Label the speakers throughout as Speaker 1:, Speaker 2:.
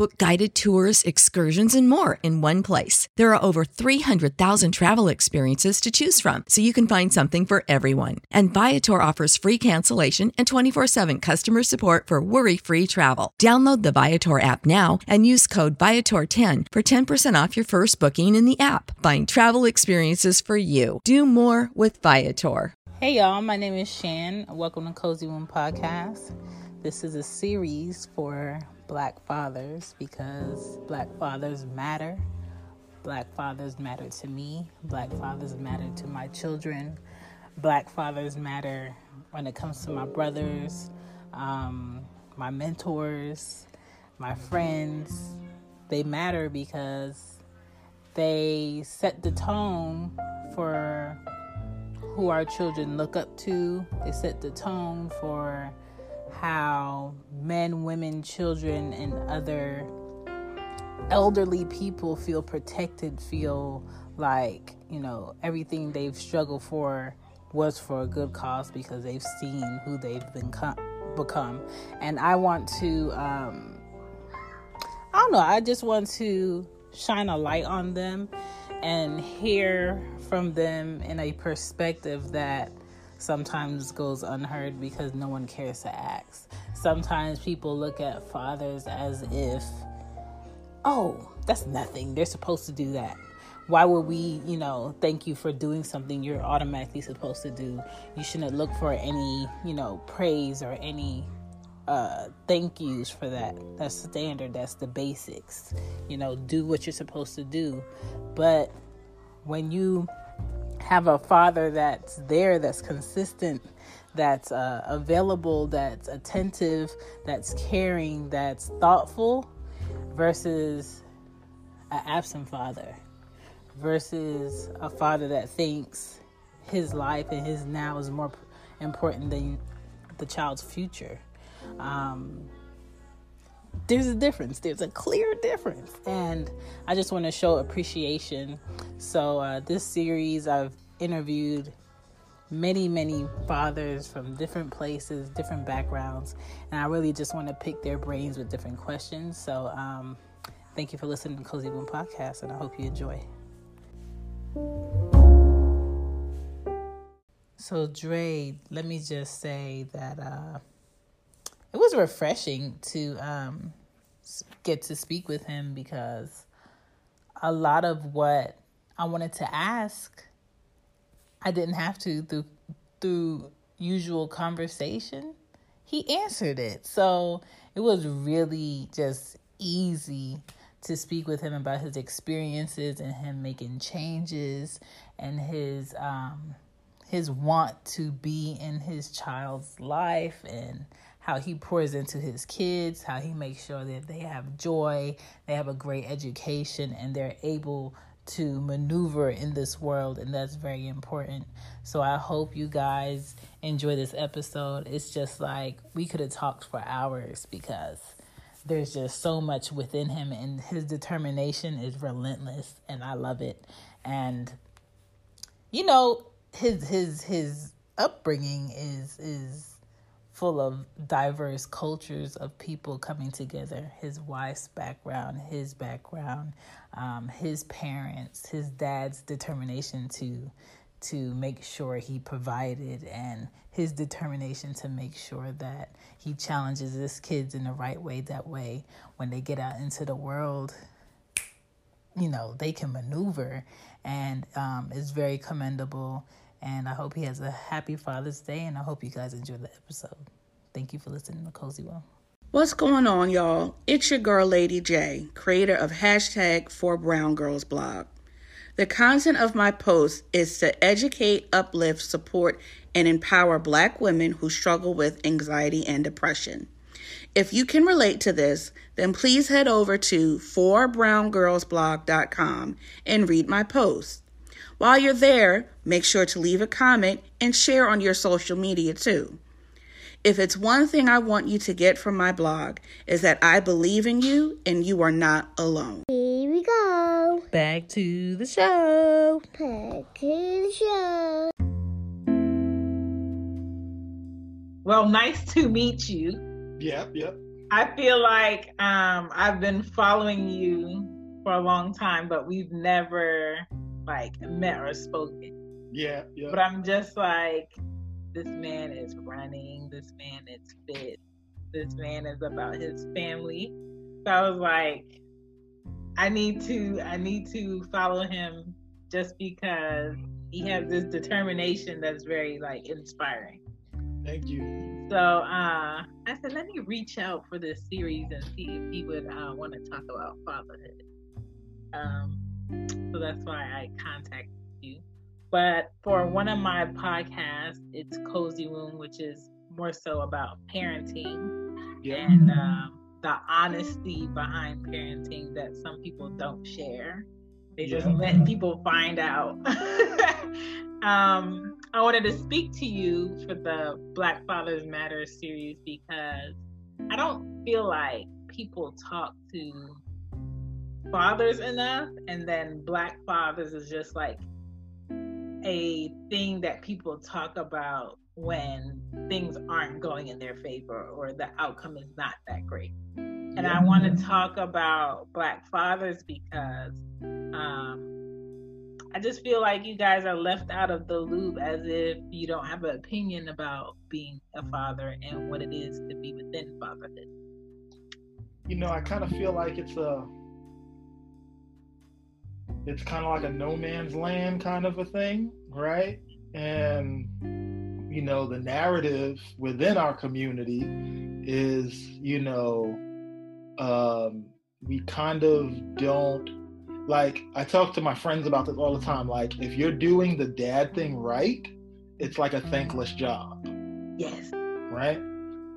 Speaker 1: Book guided tours, excursions, and more in one place. There are over 300,000 travel experiences to choose from, so you can find something for everyone. And Viator offers free cancellation and 24 7 customer support for worry free travel. Download the Viator app now and use code Viator10 for 10% off your first booking in the app. Find travel experiences for you. Do more with Viator.
Speaker 2: Hey y'all, my name is Shan. Welcome to Cozy Womb Podcast. This is a series for black fathers because black fathers matter. Black fathers matter to me. Black fathers matter to my children. Black fathers matter when it comes to my brothers, um, my mentors, my friends. They matter because they set the tone for who our children look up to. They set the tone for how men, women, children, and other elderly people feel protected, feel like, you know, everything they've struggled for was for a good cause because they've seen who they've been become. And I want to, um, I don't know, I just want to shine a light on them and hear from them in a perspective that sometimes goes unheard because no one cares to ask. Sometimes people look at fathers as if, oh, that's nothing. They're supposed to do that. Why would we, you know, thank you for doing something you're automatically supposed to do? You shouldn't look for any, you know, praise or any uh, thank yous for that. That's standard. That's the basics. You know, do what you're supposed to do. But when you have a father that's there, that's consistent, that's uh, available, that's attentive, that's caring, that's thoughtful, versus an absent father, versus a father that thinks his life and his now is more important than the child's future. Um, there's a difference. There's a clear difference. And I just want to show appreciation. So, uh, this series, I've interviewed many, many fathers from different places, different backgrounds. And I really just want to pick their brains with different questions. So, um, thank you for listening to Cozy Womb Podcast, and I hope you enjoy. So, Dre, let me just say that. Uh, it was refreshing to um, get to speak with him because a lot of what I wanted to ask, I didn't have to through through usual conversation. He answered it, so it was really just easy to speak with him about his experiences and him making changes and his um his want to be in his child's life and how he pours into his kids, how he makes sure that they have joy, they have a great education, and they're able to maneuver in this world, and that's very important. So I hope you guys enjoy this episode. It's just like we could have talked for hours because there's just so much within him, and his determination is relentless, and I love it. And you know, his his his upbringing is is full of diverse cultures of people coming together. His wife's background, his background, um, his parents, his dad's determination to to make sure he provided and his determination to make sure that he challenges his kids in the right way that way when they get out into the world you know they can maneuver and um, it's very commendable and i hope he has a happy father's day and i hope you guys enjoy the episode thank you for listening to cozy Womb.
Speaker 3: What's going on, y'all? It's your girl, Lady J, creator of hashtag For Brown Girls blog. The content of my post is to educate, uplift, support, and empower Black women who struggle with anxiety and depression. If you can relate to this, then please head over to forbrowngirlsblog.com and read my post. While you're there, make sure to leave a comment and share on your social media too. If it's one thing I want you to get from my blog, is that I believe in you and you are not alone.
Speaker 4: Here we go.
Speaker 2: Back to the show.
Speaker 4: Back to the show.
Speaker 2: Well, nice to meet you.
Speaker 5: Yep, yep.
Speaker 2: I feel like um, I've been following you for a long time, but we've never like met or spoken.
Speaker 5: Yeah, yeah.
Speaker 2: But I'm just like, this man is running, this man is fit, this man is about his family. So I was like, I need to I need to follow him just because he has this determination that's very like inspiring.
Speaker 5: Thank you.
Speaker 2: So uh, I said, let me reach out for this series and see if he would uh, want to talk about fatherhood. Um, so that's why I contacted you. But for one of my podcasts, it's Cozy Womb, which is more so about parenting
Speaker 5: Yeah.
Speaker 2: and um, the honesty behind parenting that some people don't share. They just
Speaker 5: Yeah.
Speaker 2: let people find out. um, I wanted to speak to you for the Black Fathers Matter series because I don't feel like people talk to fathers enough, and then Black fathers is just like a thing that people talk about when things aren't going in their favor or the outcome is not that great. And I want to talk about Black fathers because um, I just feel like you guys are left out of the loop as if you don't have an opinion about being a father and what it is to be within fatherhood.
Speaker 5: You know, I kind of feel like it's a it's kind of like a no man's land kind of a thing, right? And you know, the narrative within our community is, you know, um, we kind of don't like. I talk to my friends about this all the time. Like, if you're doing the dad thing right, it's like a thankless job.
Speaker 2: Yes.
Speaker 5: right?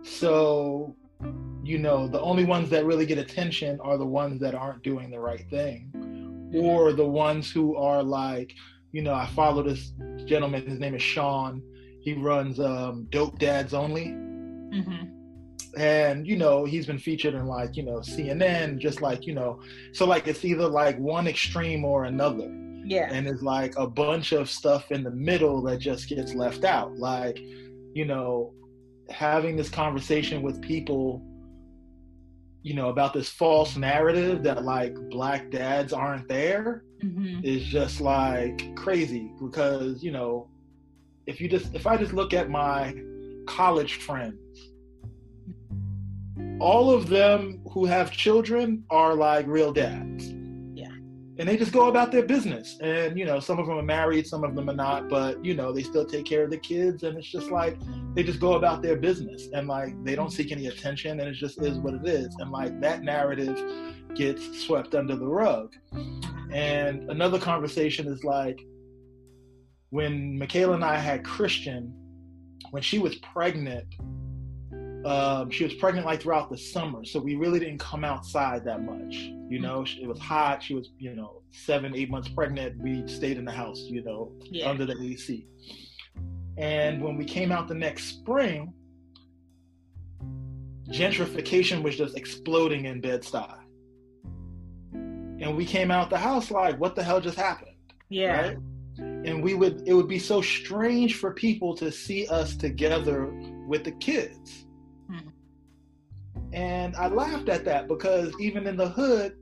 Speaker 5: So, you know, the only ones that really get attention are the ones that aren't doing the right thing, or the ones who are like, you know, I follow this gentleman. His name is Sean. He runs um, Dope Dads Only,
Speaker 2: hmm
Speaker 5: and you know, he's been featured in like, you know, CNN, just like, you know, so like it's either like one extreme or another
Speaker 2: Yeah.
Speaker 5: and it's like a bunch of stuff in the middle that just gets left out like you know having this conversation with people you know about this false narrative that like black dads aren't there
Speaker 2: hmm
Speaker 5: is just like crazy because you know if you just if i just look at my college friends all of them who have children are like real dads. And they just go about their business. And you know some of them are married some of them are not but you know they still take care of the kids. And it's just like they just go about their business. And like they don't seek any attention. And it just is what it is. And like that narrative gets swept under the rug. And another conversation is like when Michaela and I had Christian, when she was pregnant, um, she was pregnant like throughout the summer, so we really didn't come outside that much. You know, it was hot. She was, you know, seven, eight months pregnant. We stayed in the house, you know,
Speaker 2: Yeah.
Speaker 5: under the AC. And when we came out the next spring, gentrification was just exploding in Bed-Stuy. And we came out the house like, what the hell just happened?
Speaker 2: Yeah.
Speaker 5: right? And we would it would be so strange for people to see us together with the kids. And I laughed at that because even in the hood,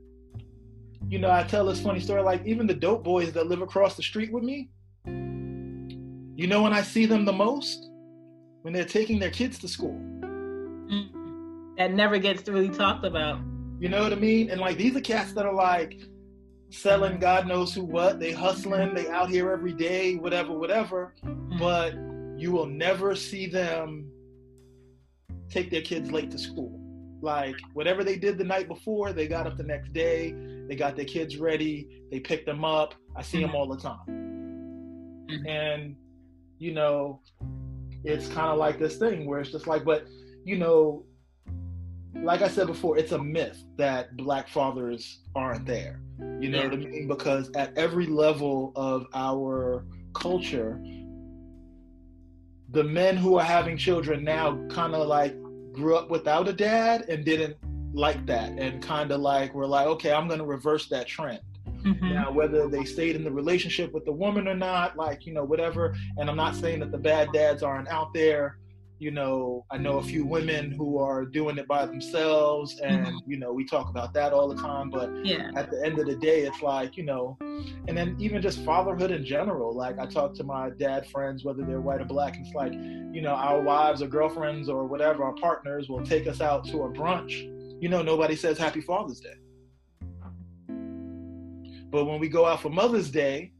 Speaker 5: you know, I tell this funny story like even the dope boys that live across the street with me, You know when I see them the most? When they're taking their kids to school.
Speaker 2: Mm. That never gets really talked about.
Speaker 5: You know what I mean? And like these are cats that are like selling God knows who what. They hustling, they out here every day, whatever, whatever.
Speaker 2: Mm.
Speaker 5: But you will never see them take their kids late to school. Like whatever they did the night before, they got up the next day, they got their kids ready, they picked them up. I see them all the time. And you know, it's kind of like this thing where it's just like, but you know, like I said before, it's a myth that black fathers aren't there. You know
Speaker 2: Yeah.
Speaker 5: what I mean? Because at every level of our culture, the men who are having children now kind of like grew up without a dad and didn't like that and kind of like were like, okay, I'm going to reverse that trend.
Speaker 2: Mhm.
Speaker 5: Now, whether they stayed in the relationship with the woman or not, like, you know, whatever. And I'm not saying that the bad dads aren't out there. You know, I know a few women who are doing it by themselves, and,
Speaker 2: Mhm.
Speaker 5: you know, we talk about that all the time. But
Speaker 2: Yeah.
Speaker 5: at the end of the day, it's like, you know, and then even just fatherhood in general. Like, I talk to my dad friends, whether they're white or black, it's like, you know, our wives or girlfriends or whatever, our partners will take us out to a brunch. You know, nobody says Happy Father's Day. But when we go out for Mother's Day,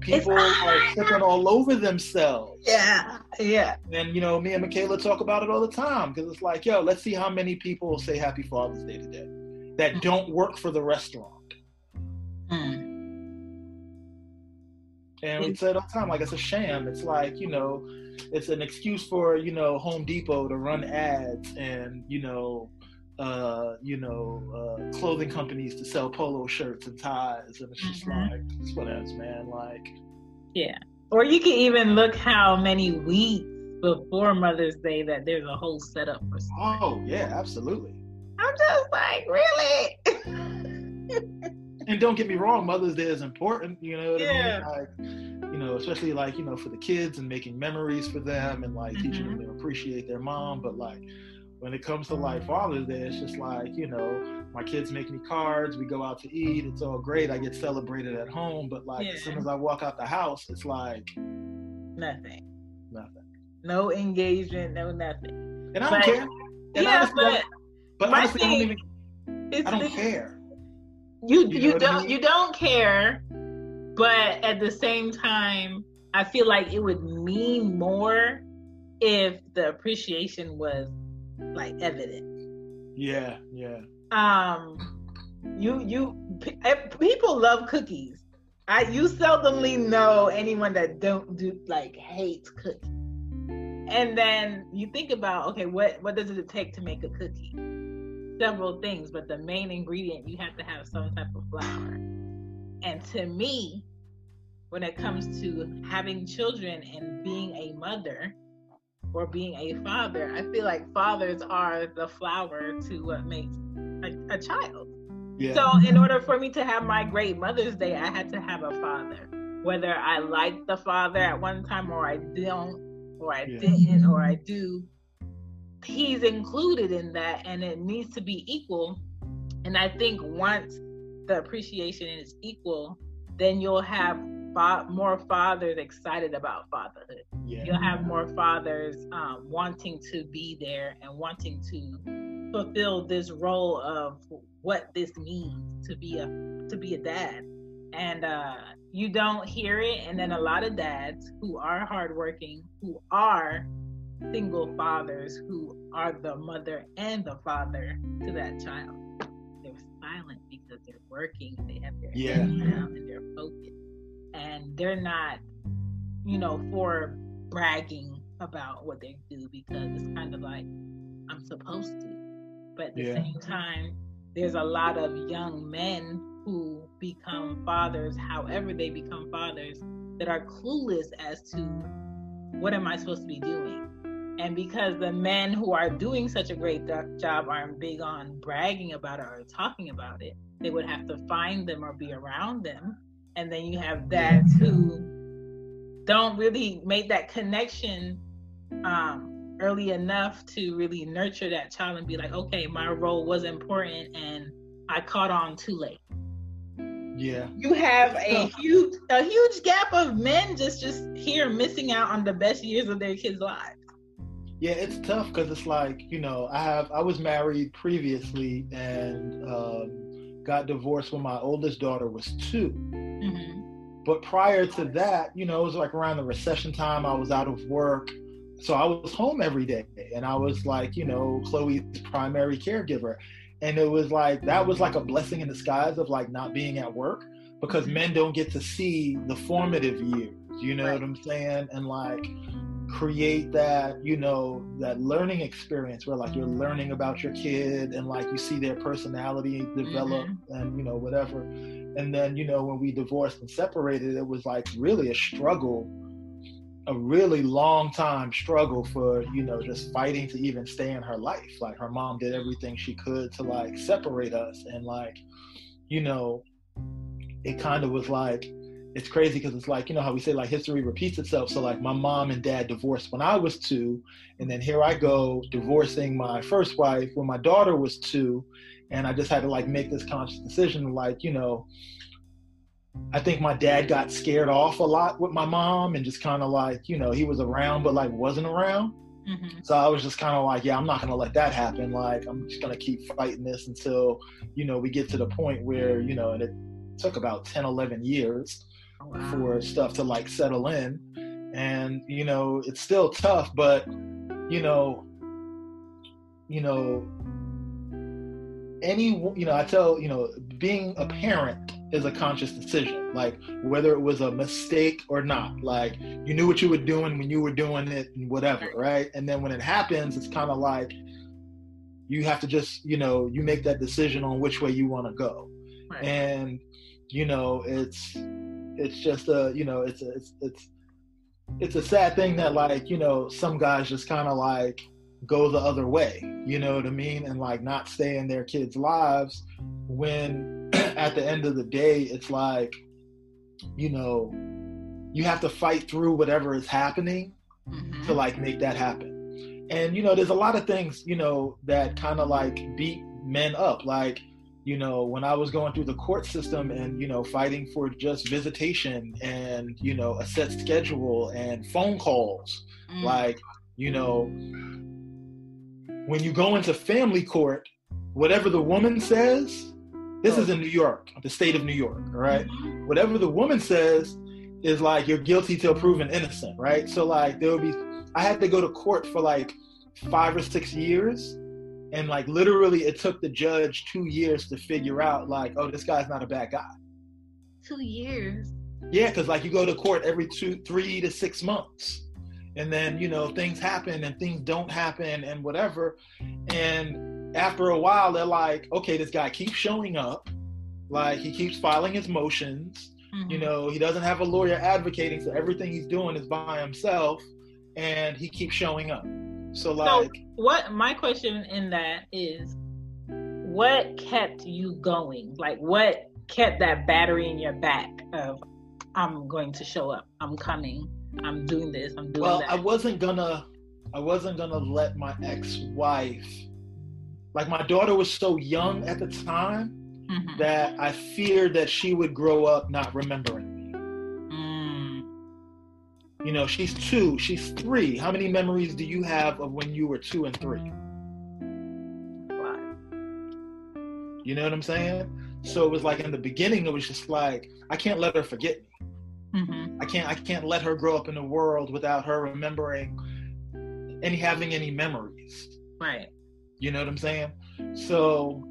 Speaker 5: people are tripping all over themselves.
Speaker 2: Yeah. Yeah.
Speaker 5: And you know, me and Michaela talk about it all the time because it's like, yo, let's see how many people say Happy Father's Day today that don't work for the restaurant.
Speaker 2: Mm.
Speaker 5: And we say it all the time, like it's a sham. It's like, you know, it's an excuse for, you know, Home Depot to run ads and, you know, uh, you know, uh, clothing companies to sell polo shirts and ties. And it's just
Speaker 2: Mhm.
Speaker 5: like, it's whatevs, man. Like,
Speaker 2: Yeah. Or you can even look how many weeks before Mother's Day that there's a whole setup for something.
Speaker 5: oh, yeah, absolutely.
Speaker 2: I'm just like, really?
Speaker 5: And don't get me wrong, Mother's Day is important, you know what
Speaker 2: Yeah.
Speaker 5: I mean? Like, you know, especially like, you know, for the kids and making memories for them and like teaching
Speaker 2: Mm-hmm.
Speaker 5: them to appreciate their mom. But like, when it comes to like Father's Day, it's just like, you know, my kids make me cards, we go out to eat, it's all great. I get celebrated at home. But like, as soon as I walk out the house, it's like
Speaker 2: Nothing.
Speaker 5: nothing.
Speaker 2: No engagement, no nothing.
Speaker 5: And I don't
Speaker 2: But-
Speaker 5: care. And
Speaker 2: yeah,
Speaker 5: honestly,
Speaker 2: but
Speaker 5: but honestly, I don't even,
Speaker 2: it's,
Speaker 5: I don't
Speaker 2: it's-
Speaker 5: care.
Speaker 2: You
Speaker 5: You
Speaker 2: you,
Speaker 5: know
Speaker 2: don't
Speaker 5: mean?
Speaker 2: you don't care, but at the same time, I feel like it would mean more if the appreciation was like evident.
Speaker 5: Yeah, yeah.
Speaker 2: Um, you you eh, people love cookies. I you seldomly know anyone that don't do like hates cookies. And then you think about okay, what what does it take to make a cookie? Several things, but the main ingredient you have to have some type of flour. And to me, when it comes to having children and being a mother or being a father, I feel like fathers are the flower to what makes a, a child.
Speaker 5: Yeah.
Speaker 2: So, in order for me to have my great Mother's Day, I had to have a father. Whether I liked the father at one time or I don't, or I
Speaker 5: Yeah.
Speaker 2: didn't, or I do, he's included in that and it needs to be equal. And I think once the appreciation is equal, then you'll have fa- more fathers excited about fatherhood
Speaker 5: yeah.
Speaker 2: you'll have more fathers um, wanting to be there and wanting to fulfill this role of what this means to be a to be a dad and uh, you don't hear it and then a lot of dads who are hardworking who are single fathers who are the mother and the father to that child they're silent because they're working and they have their
Speaker 5: Yeah.
Speaker 2: head down and they're focused and they're not you know for bragging about what they do because it's kind of like I'm supposed to. But at the
Speaker 5: Yeah.
Speaker 2: same time, there's a lot of young men who become fathers, however they become fathers, that are clueless as to what am I supposed to be doing. And because the men who are doing such a great job aren't big on bragging about it or talking about it, they would have to find them or be around them. And then you have dads who don't really make that connection um, early enough to really nurture that child and be like, okay, my role was important and I caught on too late.
Speaker 5: Yeah.
Speaker 2: You have a huge a huge gap of men just just here missing out on the best years of their kids' lives.
Speaker 5: Yeah, it's tough because it's like you know I have I was married previously and um, got divorced when my oldest daughter was 2
Speaker 2: Mm-hmm.
Speaker 5: But prior to that, you know, it was like around the recession time. I was out of work, so I was home every day, and I was like, you know, Chloe's primary caregiver, and it was like that was like a blessing in disguise of like not being at work because men don't get to see the formative years. You know what I'm saying? And like create that you know that learning experience where like you're learning about your kid and like you see their personality develop mm-hmm. and you know whatever. And then you know when we divorced and separated it was like really a struggle a really long time struggle for you know just fighting to even stay in her life. Like her mom did everything she could to like separate us. And like you know it kind of was like it's crazy because it's like you know how we say like history repeats itself so like my mom and dad divorced when i was two and then here i go divorcing my first wife when my daughter was two and i just had to like make this conscious decision like you know i think my dad got scared off a lot with my mom and just kind of like you know he was around but like wasn't around
Speaker 2: Mm-hmm.
Speaker 5: so I was just kind of like, yeah, I'm not gonna let that happen. Like, I'm just gonna keep fighting this until, you know, we get to the point where, you know, and it took about 10, 11 years for stuff to like settle in. And, you know, it's still tough, but, you know, you know, any, you know, I tell, you know, being a parent is a conscious decision. Like whether it was a mistake or not. Like you knew what you were doing when you were doing it and whatever, right? And then when it happens, it's kind of like you have to just, you know, you make that decision on which way you want to go.
Speaker 2: Right.
Speaker 5: And you know, it's it's just a, you know, it's a, it's it's it's a sad thing that like, you know, some guys just kind of like go the other way, you know what I mean? And like not stay in their kids' lives when at the end of the day, it's like, you know, you have to fight through whatever is happening
Speaker 2: Mhm.
Speaker 5: to like make that happen. And you know, there's a lot of things, you know, that kind of like beat men up. Like, you know, when I was going through the court system and, you know, fighting for just visitation and, you know, a set schedule and phone calls,
Speaker 2: Mm.
Speaker 5: like, you know, when you go into family court, whatever the woman says, this is in New York, the state of New York, all right? Whatever the woman says is like you're guilty till proven innocent, right? So like there would be I had to go to court for like five or six years. And like literally it took the judge two years to figure out like, oh, this guy's not a bad guy.
Speaker 2: two years.
Speaker 5: Yeah, because like you go to court every two, three to six months. And then, you know, things happen and things don't happen and whatever. And after a while, they're like, okay, this guy keeps showing up. Like he keeps filing his motions.
Speaker 2: Mhm.
Speaker 5: You know, he doesn't have a lawyer advocating, so everything he's doing is by himself. And he keeps showing up. So, like,
Speaker 2: what my question in that is what kept you going? Like what kept that battery in your back of i'm going to show up. I'm coming. I'm doing this. I'm doing
Speaker 5: well,
Speaker 2: that.
Speaker 5: Well, I wasn't gonna, I wasn't gonna let my ex-wife, like my daughter was so young at the time
Speaker 2: Mhm.
Speaker 5: that I feared that she would grow up not remembering. me. You know, she's two, she's three. How many memories do you have of when you were two and three?
Speaker 2: Wow.
Speaker 5: You know what I'm saying? So it was like in the beginning, it was just like I can't let her forget me.
Speaker 2: Mhm.
Speaker 5: I can't I can't let her grow up in a world without her remembering any having any memories.
Speaker 2: right
Speaker 5: You know what I'm saying? So,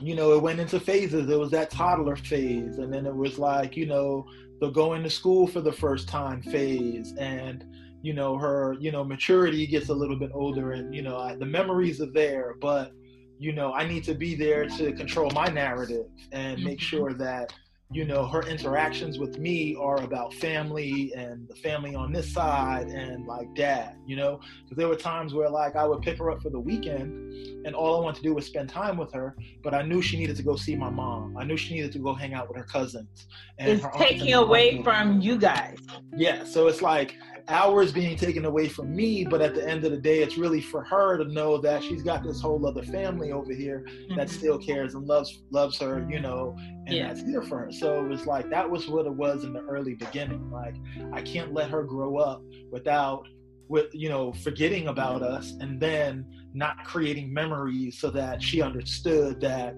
Speaker 5: you know, it went into phases. It was that toddler phase, and then it was like, you know, the going to school for the first time phase, and you know, her, you know, maturity gets a little bit older, and you know, I, the memories are there, but you know, I need to be there to control my narrative and make
Speaker 2: Mhm.
Speaker 5: sure that you know her interactions with me are about family and the family on this side and like dad you know? Because there were times where like i would pick her up for the weekend and all i wanted to do was spend time with her but i knew she needed to go see my mom. I knew she needed to go hang out with her cousins and
Speaker 2: it's
Speaker 5: her
Speaker 2: taking away from you guys.
Speaker 5: Yeah so it's like hours being taken away from me, but at the end of the day, it's really for her to know that she's got this whole other family over here mm-hmm. that still cares and loves loves her, you know, and yeah. that's here for her. So it was like that was what it was in the early beginning. Like I can't let her grow up without with you know forgetting about us and then not creating memories so that she understood that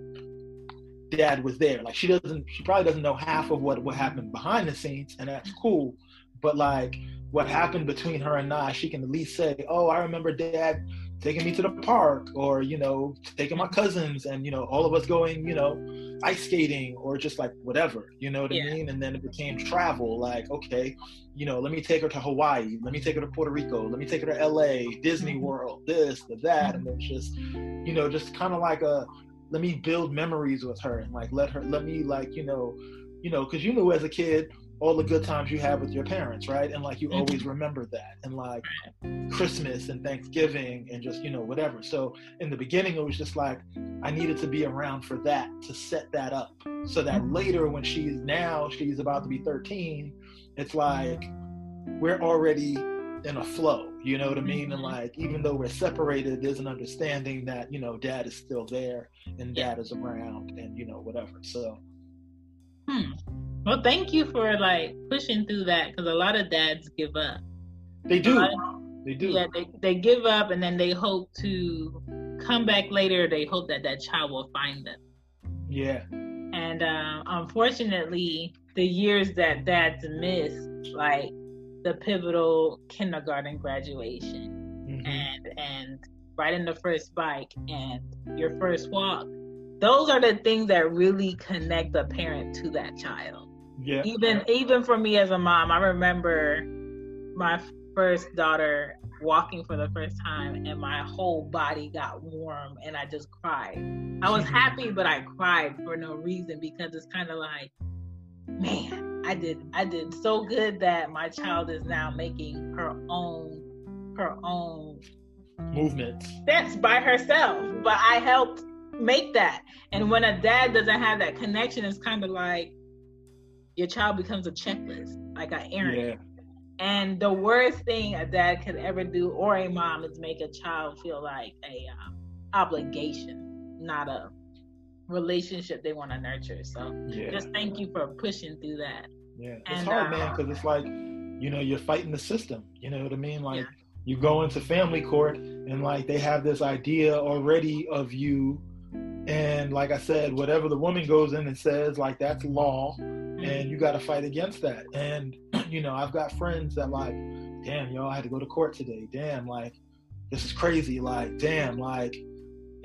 Speaker 5: dad was there. Like she doesn't, she probably doesn't know half of what what happened behind the scenes, and that's cool. But like what happened between her and I, she can at least say, "Oh, I remember dad taking me to the park, or you know, taking my cousins, and you know, all of us going, you know, ice skating, or just like whatever, you know what yeah. I mean." And then it became travel. Like, okay, you know, let me take her to Hawaii, let me take her to Puerto Rico, let me take her to L.A., Disney mm-hmm. World, this, the that, and then just, you know, just kind of like a let me build memories with her and like let her let me like you know you know because you knew as a kid all the good times you had with your parents right and like you mm-hmm. always remember that and like christmas and thanksgiving and just you know whatever so in the beginning it was just like i needed to be around for that to set that up so that mm-hmm. later when she's now she's about to be 13 it's like we're already in a flow you know what i mean and mm-hmm. like even though we're separated there's an understanding that you know dad is still there and dad is around and you know whatever so
Speaker 2: hmm. Well thank you for like pushing through that because a lot of dads give up.
Speaker 5: They do. Of, they do.
Speaker 2: Yeah they, they give up and then they hope to come back later. They hope that that child will find them.
Speaker 5: Yeah.
Speaker 2: And uh, unfortunately the years that dads miss like the pivotal kindergarten graduation mm-hmm. and and riding the first bike and your first walk those are the things that really connect the parent to that child
Speaker 5: yeah
Speaker 2: even even for me as a mom i remember my first daughter walking for the first time and my whole body got warm and i just cried i was happy but i cried for no reason because it's kind of like man, I did I did so good that my child is now making her own her own
Speaker 5: movements.
Speaker 2: That's by herself. But I helped make that. And when a dad doesn't have that connection, it's kind of like your child becomes a checklist, like an errand. Yeah. And the worst thing a dad could ever do, or a mom, is make a child feel like a um, obligation, not a relationship they want to nurture. So yeah. just thank you for pushing through that.
Speaker 5: Yeah, it's and, hard, uh, man, because it's like, you know, you're fighting the system. You know what I mean? Like, yeah. you go into family court and like they have this idea already of you. And like I said, whatever the woman goes in and says, like that's law, and you got to fight against that. And you know, I've got friends that like, damn, yo, I had to go to court today. Damn, like this is crazy. Like, damn, like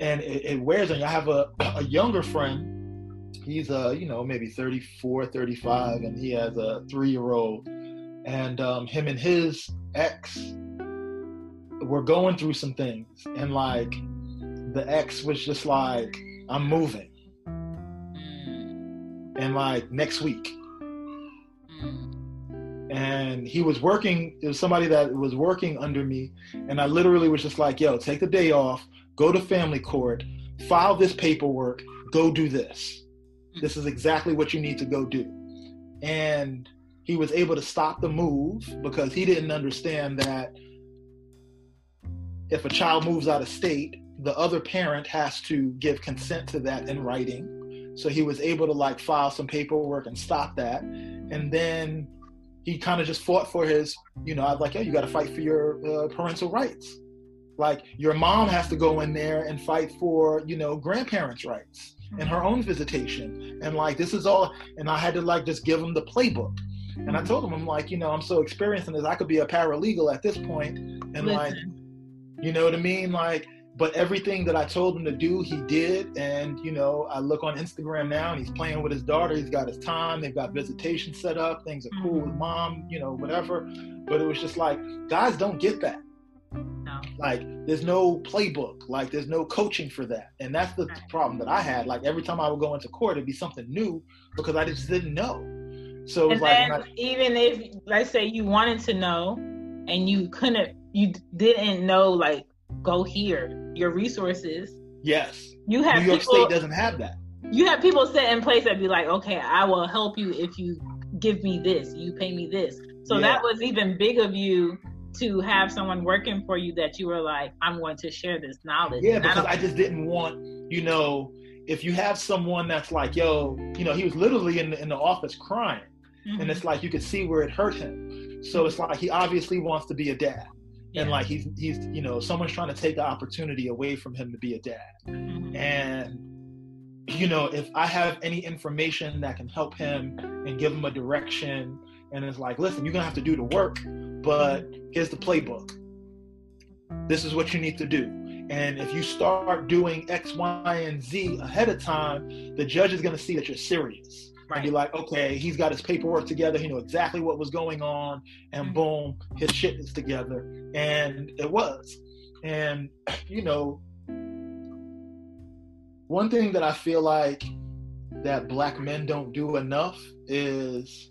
Speaker 5: and it, it wears on you. I have a, a younger friend. He's uh, you know, maybe 34, 35, and he has a three-year-old. And um, him and his ex were going through some things, and like the ex was just like, "I'm moving," and like next week. And he was working. It was somebody that was working under me, and I literally was just like, "Yo, take the day off go to family court, file this paperwork, go do this. This is exactly what you need to go do. And he was able to stop the move because he didn't understand that if a child moves out of state, the other parent has to give consent to that in writing. So he was able to like file some paperwork and stop that. And then he kind of just fought for his, you know, I was like, oh, you got to fight for your uh, parental rights. Like your mom has to go in there and fight for, you know, grandparents' rights and her own visitation. And like this is all and I had to like just give him the playbook. And I told him, I'm like, you know, I'm so experienced in this, I could be a paralegal at this point. point and Listen. like you know what I mean? Like but everything that I told him to do, he did. And, you know, I look on Instagram now and he's playing with his daughter. He's got his time. They've got visitation set up. Things are cool with mm-hmm. mom, you know, whatever. But it was just like, guys don't get that. No. Like there's no playbook, like there's no coaching for that. And that's the right. problem that I had. Like every time I would go into court, it'd be something new because I just didn't know. So
Speaker 2: and
Speaker 5: then
Speaker 2: I, even if let's say you wanted to know and you couldn't you didn't know like go here, your resources.
Speaker 5: Yes.
Speaker 2: You have
Speaker 5: New York
Speaker 2: people,
Speaker 5: State doesn't have that.
Speaker 2: You have people set in place that be like, okay, I will help you if you give me this, you pay me this. So
Speaker 5: Yeah.
Speaker 2: that was even big of you to have someone working for you that you were like, I'm going to share this knowledge.
Speaker 5: Yeah,
Speaker 2: And I
Speaker 5: because
Speaker 2: don't-
Speaker 5: I just didn't want, you know, if you have someone that's like, yo, you know, he was literally in the, in the office crying,
Speaker 2: Mhm.
Speaker 5: and it's like you could see where it hurt him. So it's like he obviously wants to be a dad,
Speaker 2: Yeah.
Speaker 5: and like he's he's you know someone's trying to take the opportunity away from him to be a dad,
Speaker 2: Mhm.
Speaker 5: and you know if I have any information that can help him and give him a direction, and it's like, listen, you're gonna have to do the work, but here's the playbook. This is what you need to do. And if you start doing X, Y, and Z ahead of time, the judge is going to see that you're serious and be like, okay, he's got his paperwork together. He knew exactly what was going on, and
Speaker 2: Mhm.
Speaker 5: boom, his shit is together. And it was. And, you know, one thing that I feel like that black men don't do enough is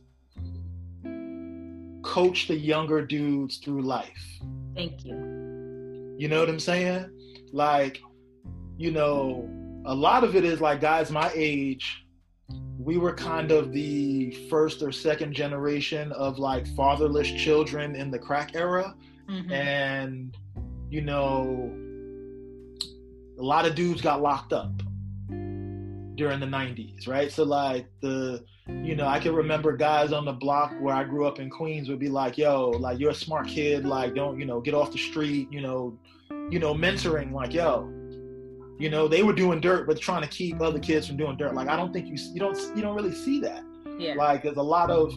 Speaker 5: coach the younger dudes through life.
Speaker 2: Thank you.
Speaker 5: You know what I'm saying? Like, you know, a lot of it is like guys my age, we were kind of the first or second generation of like fatherless children in the crack era.
Speaker 2: Mhm.
Speaker 5: And, you know, a lot of dudes got locked up during the 90s, right? So, like, the, you know, I can remember guys on the block where I grew up in Queens would be like, yo, like, you're a smart kid, like, don't, you know, get off the street, you know, you know, mentoring, like, yo, you know, they were doing dirt, but trying to keep other kids from doing dirt. Like, I don't think you, you don't, you don't really see that.
Speaker 2: yeah.
Speaker 5: Like, there's a lot of,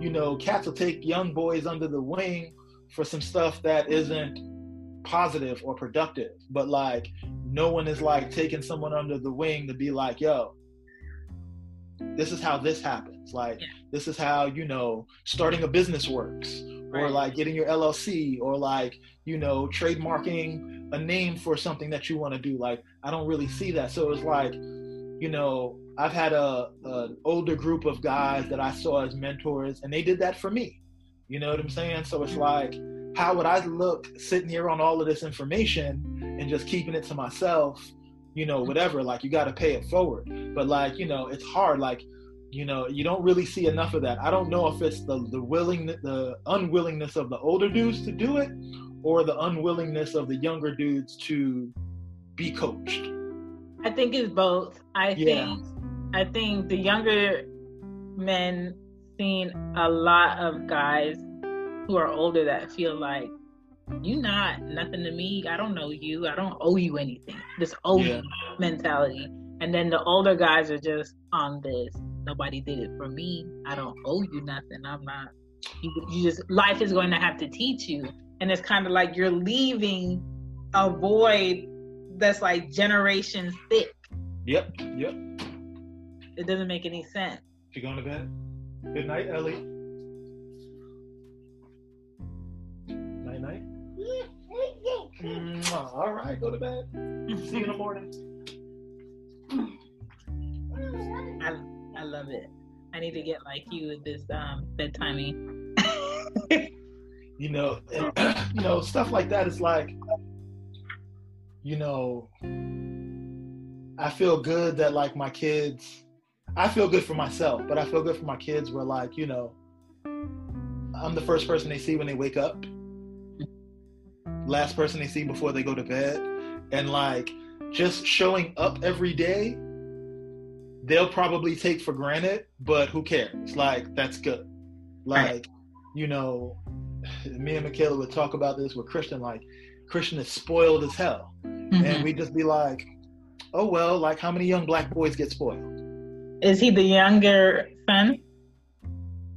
Speaker 5: you know, cats will take young boys under the wing for some stuff that isn't positive or productive. But like, no one is like taking someone under the wing to be like, yo, this is how this happens. Like,
Speaker 2: Yeah.
Speaker 5: this is how, you know, starting a business works. Or like getting your LLC, or like, you know, trademarking a name for something that you want to do. Like, I don't really see that. So it's like, you know, I've had a an older group of guys that I saw as mentors, and they did that for me. You know what I'm saying? So it's like, how would I look sitting here on all of this information and just keeping it to myself? You know, whatever. Like, you got to pay it forward. But like, you know, it's hard. Like, you know, you don't really see enough of that. I don't know if it's the the willing the unwillingness of the older dudes to do it, or the unwillingness of the younger dudes to be coached.
Speaker 2: I think it's both. I
Speaker 5: Yeah.
Speaker 2: think I think the younger men seen a lot of guys who are older that feel like you not nothing to me. I don't know you. I don't owe you anything. This owe
Speaker 5: Yeah.
Speaker 2: mentality. And then the older guys are just on this. Nobody did it for me. I don't owe you nothing. I'm not. You, you just life is going to have to teach you. And it's kind of like you're leaving a void that's like generations thick.
Speaker 5: Yep, yep.
Speaker 2: It doesn't make any sense.
Speaker 5: You going to bed? Good night, Ellie. Mwah. All right, go to bed. See you in the morning.
Speaker 2: I, I love it. I need to get like you with this um bedtiming.
Speaker 5: You know, and, you know, stuff like that is like, you know, I feel good that like my kids, I feel good for myself, but I feel good for my kids where like, you know, I'm the first person they see when they wake up, last person they see before they go to bed, and like just showing up every day, they'll probably take for granted, but who cares? Like that's good. Like, you know, me and Michaela would talk about this with Christian, like Christian is spoiled as hell.
Speaker 2: Mm-hmm.
Speaker 5: And we'd just be like, oh well, like how many young black boys get spoiled?
Speaker 2: Is he the younger son?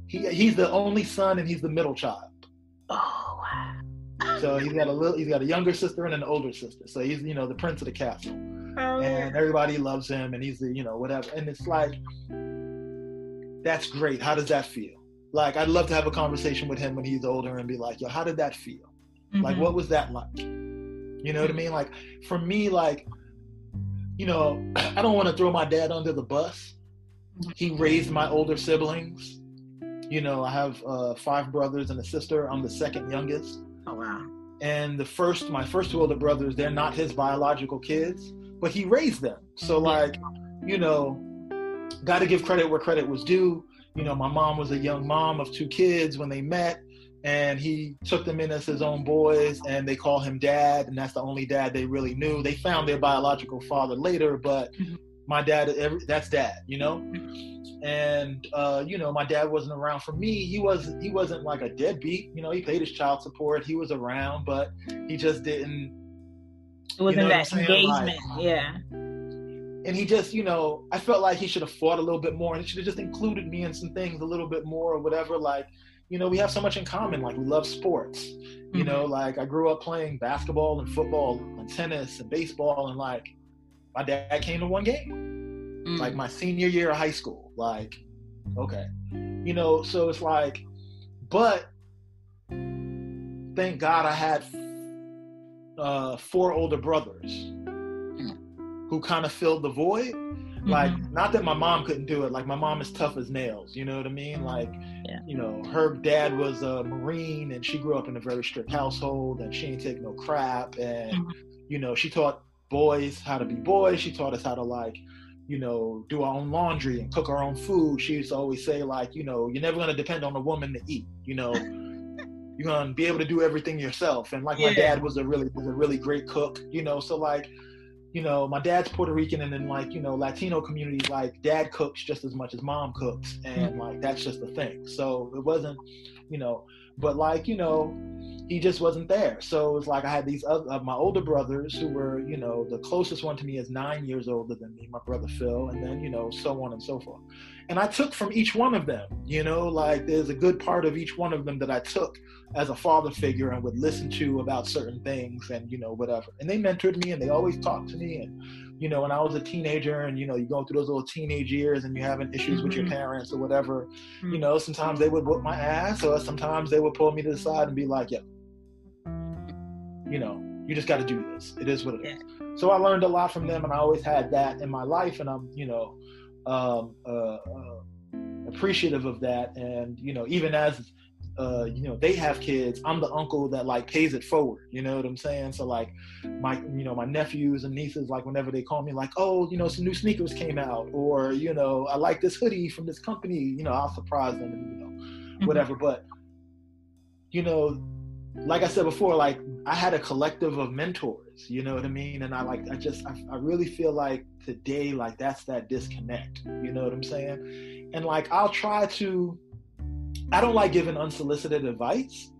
Speaker 5: He he's the only son and he's the middle child.
Speaker 2: Oh.
Speaker 5: So he's got a little he's got a younger sister and an older sister. So he's you know the prince of the castle.
Speaker 2: Oh,
Speaker 5: And everybody loves him and he's the you know whatever. And it's like that's great. How does that feel? Like I'd love to have a conversation with him when he's older and be like, yo, how did that feel? Like
Speaker 2: Mhm.
Speaker 5: what was that like? You know what I mean? Like for me, like, you know, I don't want to throw my dad under the bus. He raised my older siblings. You know, I have uh, five brothers and a sister. I'm the second youngest.
Speaker 2: Oh wow.
Speaker 5: And the first, my first two older brothers, they're not his biological kids, but he raised them. So like, you know, got to give credit where credit was due. you know, my mom was a young mom of two kids when they met, and he took them in as his own boys, and they call him dad, and that's the only dad they really knew. They found their biological father later, but
Speaker 2: Mhm.
Speaker 5: My dad, every, that's dad, you know. And uh, you know, my dad wasn't around for me. He was he wasn't like a deadbeat. You know, he paid his child support. He was around, but he just didn't
Speaker 2: It wasn't
Speaker 5: know
Speaker 2: that engagement.
Speaker 5: Like-
Speaker 2: yeah.
Speaker 5: and he just, you know, I felt like he should have fought a little bit more and he should have just included me in some things a little bit more or whatever. Like, you know, we have so much in common. Like, we love sports. You know, like I grew up playing basketball and football and tennis and baseball, and like my dad came to one game,
Speaker 2: Mm.
Speaker 5: like my senior year of high school. Like, okay, you know, so it's like, but thank God I had uh, four older brothers who kind of filled the void. Like,
Speaker 2: Mhm.
Speaker 5: not that my mom couldn't do it. Like, my mom is tough as nails. You know what I mean? Like,
Speaker 2: Yeah.
Speaker 5: you know, her dad was a Marine and she grew up in a very strict household and she ain't take no crap. And,
Speaker 2: Mhm.
Speaker 5: you know, she taught boys how to be boys. She taught us how to, like, you know, do our own laundry and cook our own food. She used to always say, like, you know, you're never going to depend on a woman to eat. You know, you're going to be able to do everything yourself. And, like, my dad was a really, was a really great cook, you know, so, like, you know, my dad's Puerto Rican, and in like you know Latino communities, like dad cooks just as much as mom cooks, and mm-hmm. like that's just the thing. So it wasn't, you know, but like you know, he just wasn't there. So it's like I had these other uh, my older brothers who were, you know, the closest one to me is nine years older than me, my brother Phil, and then you know so on and so forth. And I took from each one of them, you know, like there's a good part of each one of them that I took as a father figure and would listen to about certain things and you know whatever and they mentored me and they always talked to me and you know when i was a teenager and you know you go through those little teenage years and you're having issues with your
Speaker 2: Mhm.
Speaker 5: parents or whatever you
Speaker 2: Mhm.
Speaker 5: know sometimes they would whip my ass or sometimes they would pull me to the side and be like yeah you know you just got to do this it is what it is so i learned a lot from them and i always had that in my life and i'm you know um, uh, uh, appreciative of that and you know even as uh, you know they have kids i'm the uncle that like pays it forward you know what i'm saying so like my you know my nephews and nieces like whenever they call me like oh you know some new sneakers came out or you know i like this hoodie from this company you know i'll surprise them and you know whatever but you know like i said before like i had a collective of mentors you know what i mean and i like i just i, I really feel like today like that's that disconnect you know what i'm saying and like i'll try to i don't like giving unsolicited advice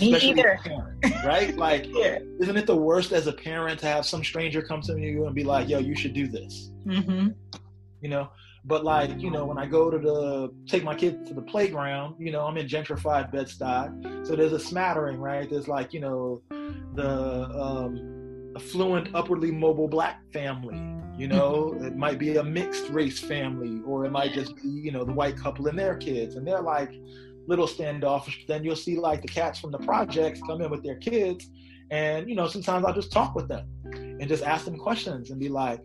Speaker 2: Me
Speaker 5: especially a
Speaker 2: either.
Speaker 5: parent, right like
Speaker 2: Yeah.
Speaker 5: isn't it the worst as a parent to have some stranger come to you and be like yo you should do this
Speaker 2: Mm-hmm.
Speaker 5: you know but like you know when i go to the take my kids to the playground you know i'm in gentrified bed-stuy so there's a smattering right? There's like you know the um, affluent upwardly mobile black family you know? It might be a mixed race family or it might just be you know the white couple and their kids. And they're like little standoffish. Then you'll see like the cats from the projects come in with their kids. And you know sometimes i'll just talk with them and just ask them questions and be like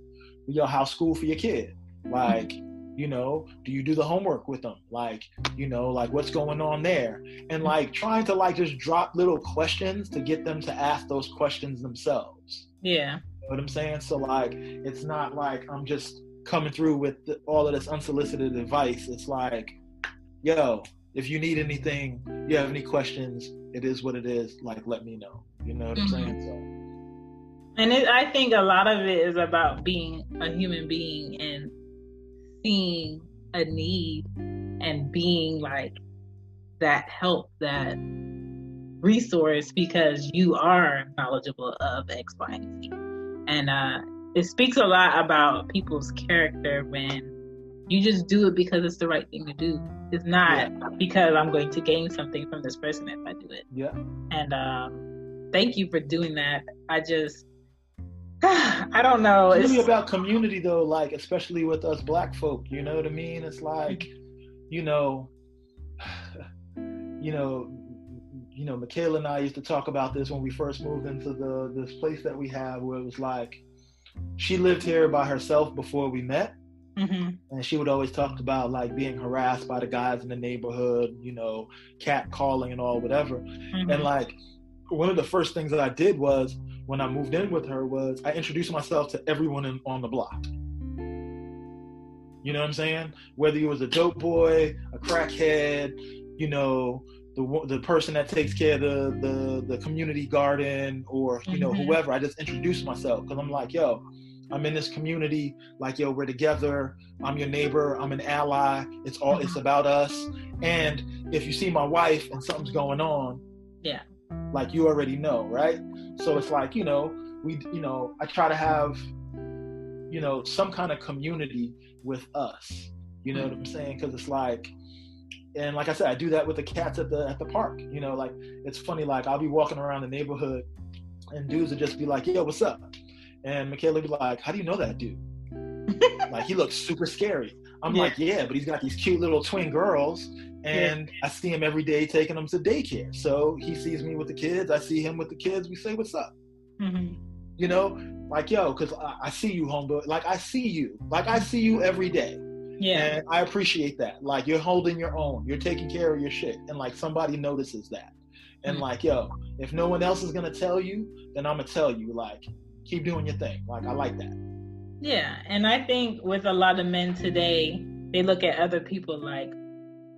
Speaker 5: yo how's school for your kid? Like you know do you do the homework with them? Like you know like what's going on there? And like trying to like just drop little questions to get them to ask those questions themselves.
Speaker 2: Yeah.
Speaker 5: you know what i'm saying? So like it's not like i'm just coming through with the, all of this unsolicited advice. It's like yo if you need anything you have any questions it is what it is like let me know. You know what
Speaker 2: Mhm.
Speaker 5: i'm saying? So
Speaker 2: And it, I think a lot of it is about being a human being and seeing a need and being like that help, that resource because you are knowledgeable of X, Y, and Z. And uh, it speaks a lot about people's character when you just do it because it's the right thing to do. It's not because I'm going to gain something from this person if I do it.
Speaker 5: yeah
Speaker 2: And um, thank you for doing that. I just, I don't know.
Speaker 5: it's
Speaker 2: It's,
Speaker 5: really about community though like especially with us black folk you know what i mean it's like you know you know you know michaela and i used to talk about this when we first moved into the this place that we have where it was like she lived here by herself before we met
Speaker 2: Mhm.
Speaker 5: and she would always talk about like being harassed by the guys in the neighborhood you know cat calling and all whatever
Speaker 2: Mhm.
Speaker 5: and like one of the first things that I did was when I moved in with her was I introduced myself to everyone in, on the block. You know what I'm saying? Whether you was a dope boy, a crackhead, you know, the the person that takes care of the the, the community garden, or you know
Speaker 2: Mhm.
Speaker 5: whoever. I just introduced myself because I'm like, yo, I'm in this community. Like, yo, we're together. I'm your neighbor. I'm an ally. It's all. It's about us. And if you see my wife and something's going on,
Speaker 2: Yeah.
Speaker 5: Like you already know, right? So it's like you know, we, you know, I try to have, you know, some kind of community with us. You know what I'm saying? Because it's like, and like I said, I do that with the cats at the at the park. You know, like it's funny. Like I'll be walking around the neighborhood, and dudes would just be like, "Yo, what's up?" And Michaela would be like, "How do you know that dude?" like he looks super scary. I'm
Speaker 2: Yeah.
Speaker 5: like, "Yeah, but he's got these cute little twin girls." And I see him every day taking them to daycare. So he sees me with the kids. I see him with the kids. We say, "What's up?"
Speaker 2: Mhm.
Speaker 5: You know, like yo, because I, I see you, homeboy. Like I see you. Like I see you every day.
Speaker 2: Yeah.
Speaker 5: And I appreciate that. Like you're holding your own. You're taking care of your shit. And like somebody notices that. And
Speaker 2: Mm.
Speaker 5: like, yo, if no one else is gonna tell you, then I'm gonna tell you, like, keep doing your thing. Like I like that.
Speaker 2: Yeah, and I think with a lot of men today, they look at other people like,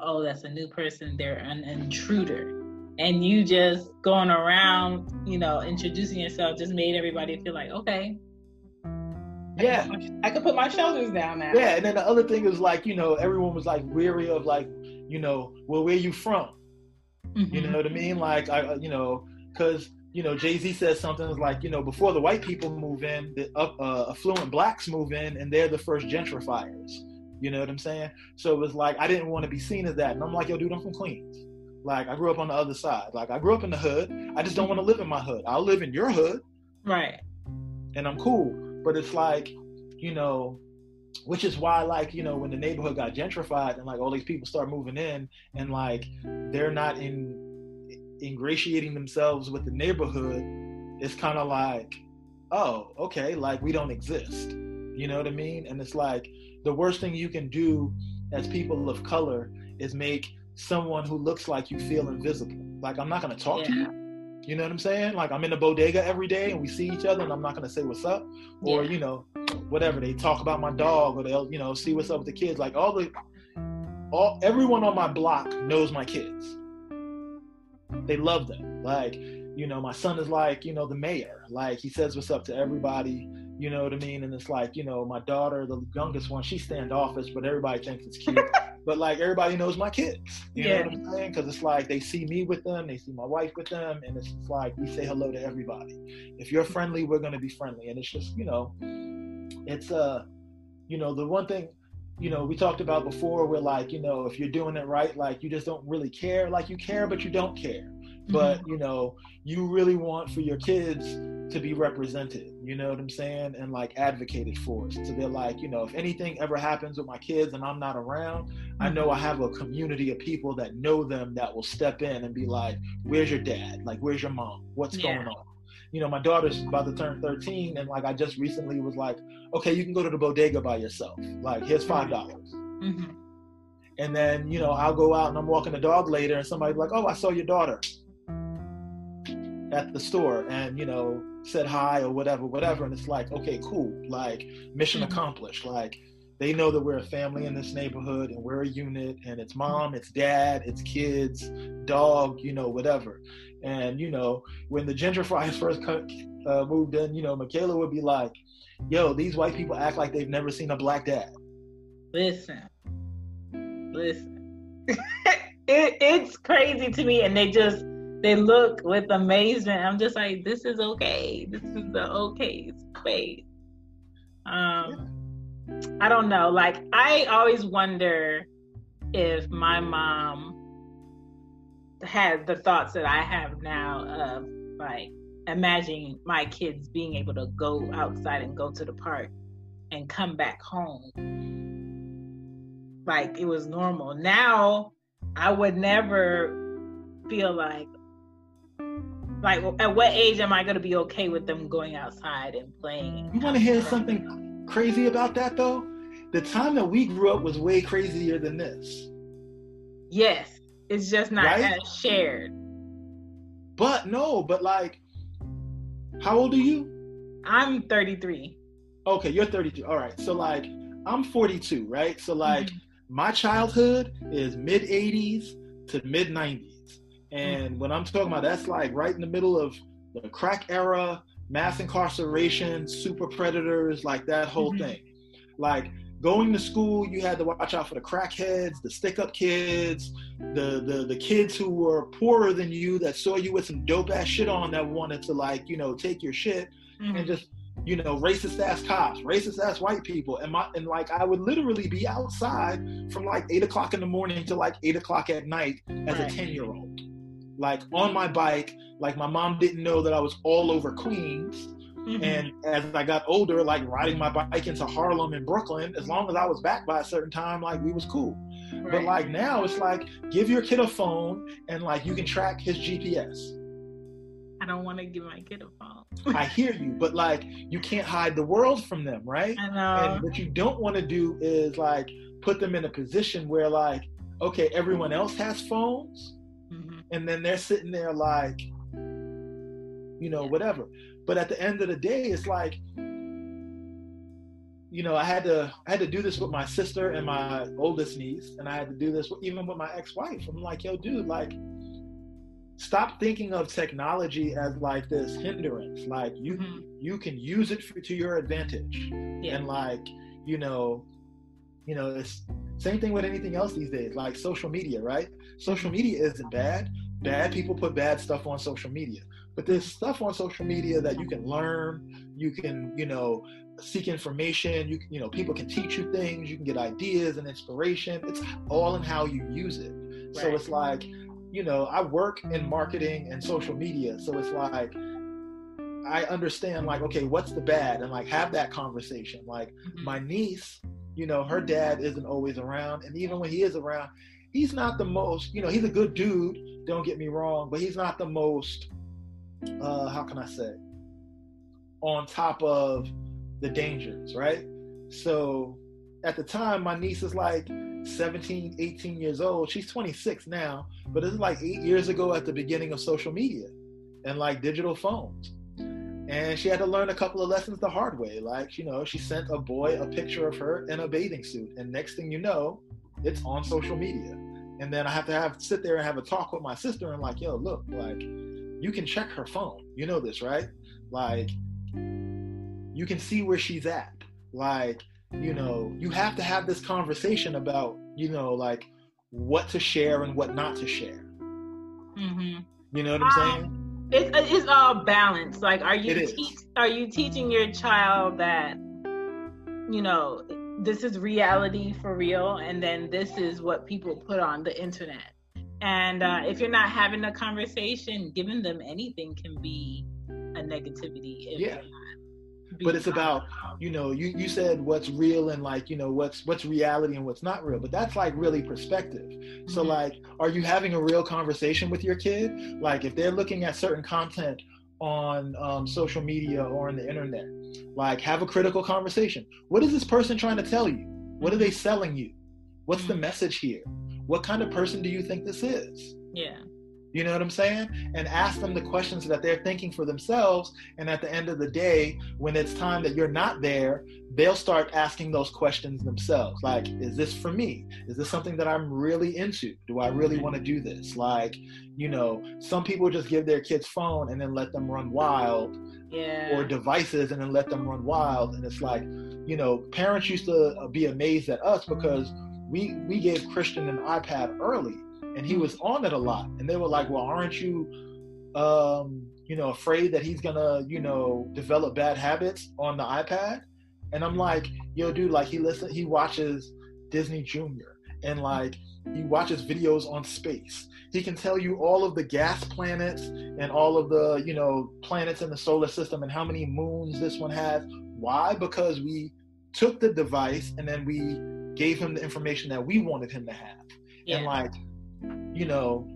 Speaker 2: oh, that's a new person, they're an intruder. And you just going around, you know, introducing yourself just made everybody feel like, okay,
Speaker 5: Yeah.
Speaker 2: I could put my shoulders down now.
Speaker 5: Yeah. And then the other thing is like, you know, everyone was like weary of like, you know, well, where you from?
Speaker 2: Mhm.
Speaker 5: You know what I mean? Like, I, you know, because you know, Jay Z says something like, you know, before the white people move in, the uh, affluent blacks move in, and they're the first gentrifiers. You know what I'm saying? So it was like I didn't want to be seen as that, and I'm like, yo, dude, I'm from Queens. Like I grew up on the other side. Like I grew up in the hood. I just don't want to live in my hood. I'll live in your hood,
Speaker 2: Right.
Speaker 5: and I'm cool. But it's like, you know, which is why, like, you know, when the neighborhood got gentrified and like all these people start moving in, and like they're not in ingratiating themselves with the neighborhood, it's kind of like, oh, okay, like we don't exist. You know what I mean? And it's like the worst thing you can do as people of color is make someone who looks like you feel invisible. Like I'm not gonna talk to you. You know what I'm saying? Like I'm in the bodega every day and we see each other and I'm not gonna say what's up or
Speaker 2: Yeah.
Speaker 5: you know whatever they talk about my dog or they'll you know see what's up with the kids. Like all the all everyone on my block knows my kids. They love them. Like you know my son is like you know the mayor. Like he says what's up to everybody. You know what I mean? And it's like you know my daughter, the youngest one, she's standoffish, but everybody thinks it's cute. but like everybody knows my kids. You
Speaker 2: Yeah.
Speaker 5: know what I'm saying? Because it's like they see me with them, they see my wife with them, and it's like we say hello to everybody. If you're friendly, we're gonna be friendly, and it's just you know, it's uh, you know, the one thing. You know, we talked about before. We're like, you know, if you're doing it right, like you just don't really care. Like you care, but you don't care. But you know, you really want for your kids to be represented. You know what I'm saying? And like advocated for. So they're like, you know, if anything ever happens with my kids and I'm not around, I know I have a community of people that know them that will step in and be like, "Where's your dad? Like, where's your mom? What's
Speaker 2: Yeah.
Speaker 5: going on?" You know, my daughter's about to turn 13, and like I just recently was like, "Okay, you can go to the bodega by yourself. Like, here's five dollars."
Speaker 2: Mhm.
Speaker 5: And then you know, I'll go out and I'm walking the dog later, and somebody's like, "Oh, I saw your daughter at the store," and you know, said hi or whatever, whatever. And it's like, okay, cool. Like, mission
Speaker 2: Mhm.
Speaker 5: accomplished. Like, they know that we're a family in this neighborhood and we're a unit and it's mom it's dad it's kids dog you know whatever and you know when the gentrifiers first co- uh, moved in you know michaela would be like yo these white people act like they've never seen a black dad
Speaker 2: Listen, listen. it, it's crazy to me, and they just they look with amazement. I'm just like, this is okay. This is the okay space. Um, I don't know. Like, I always wonder if my mom had the thoughts that I have now of like imagining my kids being able to go outside and go to the park and come back home like it was normal. Now I would never feel like like at what age am I going to be okay with them going outside and playing?
Speaker 5: you want to hear something crazy about that though the time that we grew up was way crazier than this
Speaker 2: Yes, it's just not
Speaker 5: Right?
Speaker 2: as shared.
Speaker 5: but no but like how old are you
Speaker 2: I'm 33.
Speaker 5: Okay, you're 32. All right. So like I'm 42, right? So like mm-hmm. my childhood is mid 80s to mid 90s. And when I'm talking about that's like right in the middle of the crack era, mass incarceration, super predators, like that whole mm-hmm. thing. Like going to school, you had to watch out for the crackheads, the stick-up kids, the the the kids who were poorer than you that saw you with some dope ass shit on that wanted to like you know take your shit mm-hmm. and just you know racist ass cops, racist ass white people, and my and like I would literally be outside from like eight o'clock in the morning to like eight o'clock at night as right. a ten year old, like on my bike. Like my mom didn't know that I was all over Queens Mm-hmm. And as I got older, like riding my bike into Harlem and Brooklyn, as long as I was back by a certain time, like we was cool. Right. But like now, it's like give your kid a phone and like you can track his GPS.
Speaker 2: I don't want to give my kid a phone.
Speaker 5: I hear you, but like you can't hide the world from them, right?
Speaker 2: I know.
Speaker 5: And what you don't want to do is like put them in a position where like, okay, everyone else has phones, mm-hmm. and then they're sitting there like, you know, yeah. whatever. But at the end of the day, it's like, you know, I had to I had to do this with my sister and my oldest niece, and I had to do this even with my ex-wife. I'm like, yo, dude, like, stop thinking of technology as like this hindrance. Like, you mm-hmm. you can use it for, to your advantage, yeah. and like, you know, you know, it's same thing with anything else these days, like social media, right? Social mm-hmm. media isn't bad. Bad people put bad stuff on social media. But there's stuff on social media that you can learn. You can, you know, seek information. You, you know, people can teach you things. You can get ideas and inspiration. It's all in how you use it. Right. So it's like, you know, I work in marketing and social media. So it's like, I understand, like, okay, what's the bad? And like, have that conversation. Like, mm-hmm. my niece, you know, her dad isn't always around. And even when he is around, he's not the most, you know, he's a good dude, don't get me wrong, but he's not the most uh, how can I say, on top of the dangers, right? So at the time, my niece is like 17, 18 years old. She's 26 now, but it's like eight years ago at the beginning of social media and like digital phones. And she had to learn a couple of lessons the hard way. Like, you know, she sent a boy a picture of her in a bathing suit. And next thing you know, it's on social media. And then I have to have sit there and have a talk with my sister and like, yo, look, like you can check her phone. You know this, right? Like, you can see where she's at. Like, you know, you have to have this conversation about, you know, like what to share and what not to share. Mm-hmm. You know what I'm saying?
Speaker 2: It's, it's all balance. Like, are you te- are you teaching your child that, you know, this is reality for real, and then this is what people put on the internet? And uh, if you're not having a conversation, giving them anything can be a negativity.
Speaker 5: yeah. But it's about, you know, you, you said what's real and like, you know, what's what's reality and what's not real. But that's like really perspective. Mm-hmm. So like, are you having a real conversation with your kid? Like if they're looking at certain content on um, social media or on the internet, like have a critical conversation. What is this person trying to tell you? What are they selling you? What's the mm-hmm. message here? what kind of person do you think this is?
Speaker 2: Yeah.
Speaker 5: You know what I'm saying? And ask them the questions that they're thinking for themselves. And at the end of the day, when it's time that you're not there, they'll start asking those questions themselves. Like, is this for me? Is this something that I'm really into? Do I really want to do this? Like, you know, some people just give their kids phone and then let them run wild.
Speaker 2: Yeah.
Speaker 5: Or devices and then let them run wild. And it's like, you know, parents used to be amazed at us because we we gave Christian an iPad early, and he was on it a lot. And they were like, "Well, aren't you, um, you know, afraid that he's gonna, you know, develop bad habits on the iPad?" And I'm like, "Yo, dude, like he listen, he watches Disney Junior, and like he watches videos on space. He can tell you all of the gas planets and all of the, you know, planets in the solar system and how many moons this one has. Why? Because we took the device and then we gave him the information that we wanted him to have. Yeah. And like, you know,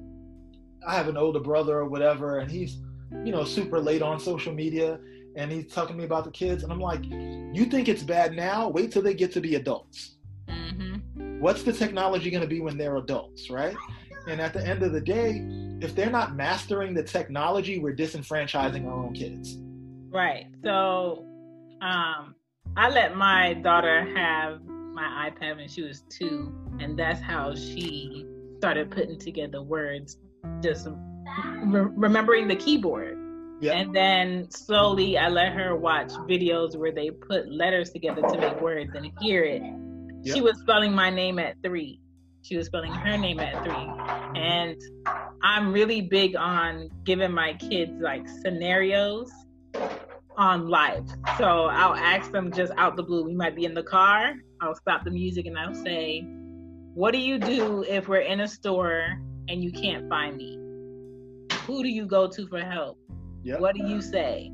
Speaker 5: I have an older brother or whatever, and he's, you know, super late on social media and he's talking to me about the kids. And I'm like, you think it's bad now? Wait till they get to be adults. Mm-hmm. What's the technology going to be when they're adults, right? And at the end of the day, if they're not mastering the technology, we're disenfranchising our own kids.
Speaker 2: Right. So, um, I let my daughter have my iPad when she was two, and that's how she started putting together words, just re- remembering the keyboard.
Speaker 5: Yeah.
Speaker 2: And then slowly I let her watch videos where they put letters together to make words and hear it. She was spelling my name at three. She was spelling her name at three. And I'm really big on giving my kids like scenarios on life. So I'll ask them just out the blue. We might be in the car. I'll stop the music and I'll say, What do you do if we're in a store and you can't find me? Who do you go to for help?
Speaker 5: Yep.
Speaker 2: What do you say?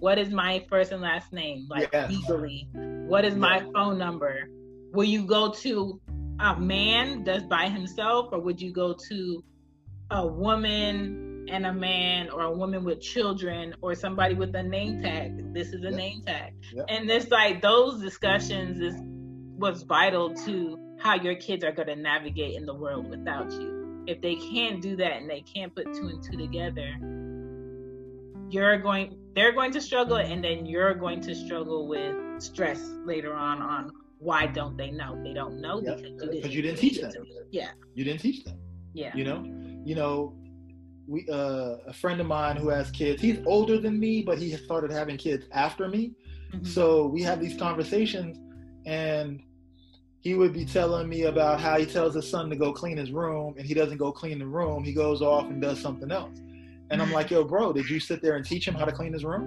Speaker 2: What is my first and last name, like
Speaker 5: Yes.
Speaker 2: legally? What is my phone number? Will you go to a man that's by himself, or would you go to a woman and a man, or a woman with children, or somebody with a name tag? This is a
Speaker 5: Yep.
Speaker 2: name tag, and it's like those discussions is was vital to how your kids are going to navigate in the world without you. If they can't do that and they can't put two and two together, you're going they're going to struggle and then you're going to struggle with stress later on on why don't they know they don't know
Speaker 5: Yep.
Speaker 2: because you didn't,
Speaker 5: you didn't teach them.
Speaker 2: yeah
Speaker 5: You didn't teach them.
Speaker 2: yeah
Speaker 5: You know, you know, we uh, a friend of mine who has kids. He's older than me, but he started having kids after me.
Speaker 2: Mhm.
Speaker 5: So we have these conversations, and he would be telling me about how he tells his son to go clean his room, and he doesn't go clean the room. He goes off and does something else. And I'm like, yo, bro, did you sit there and teach him how to clean his room?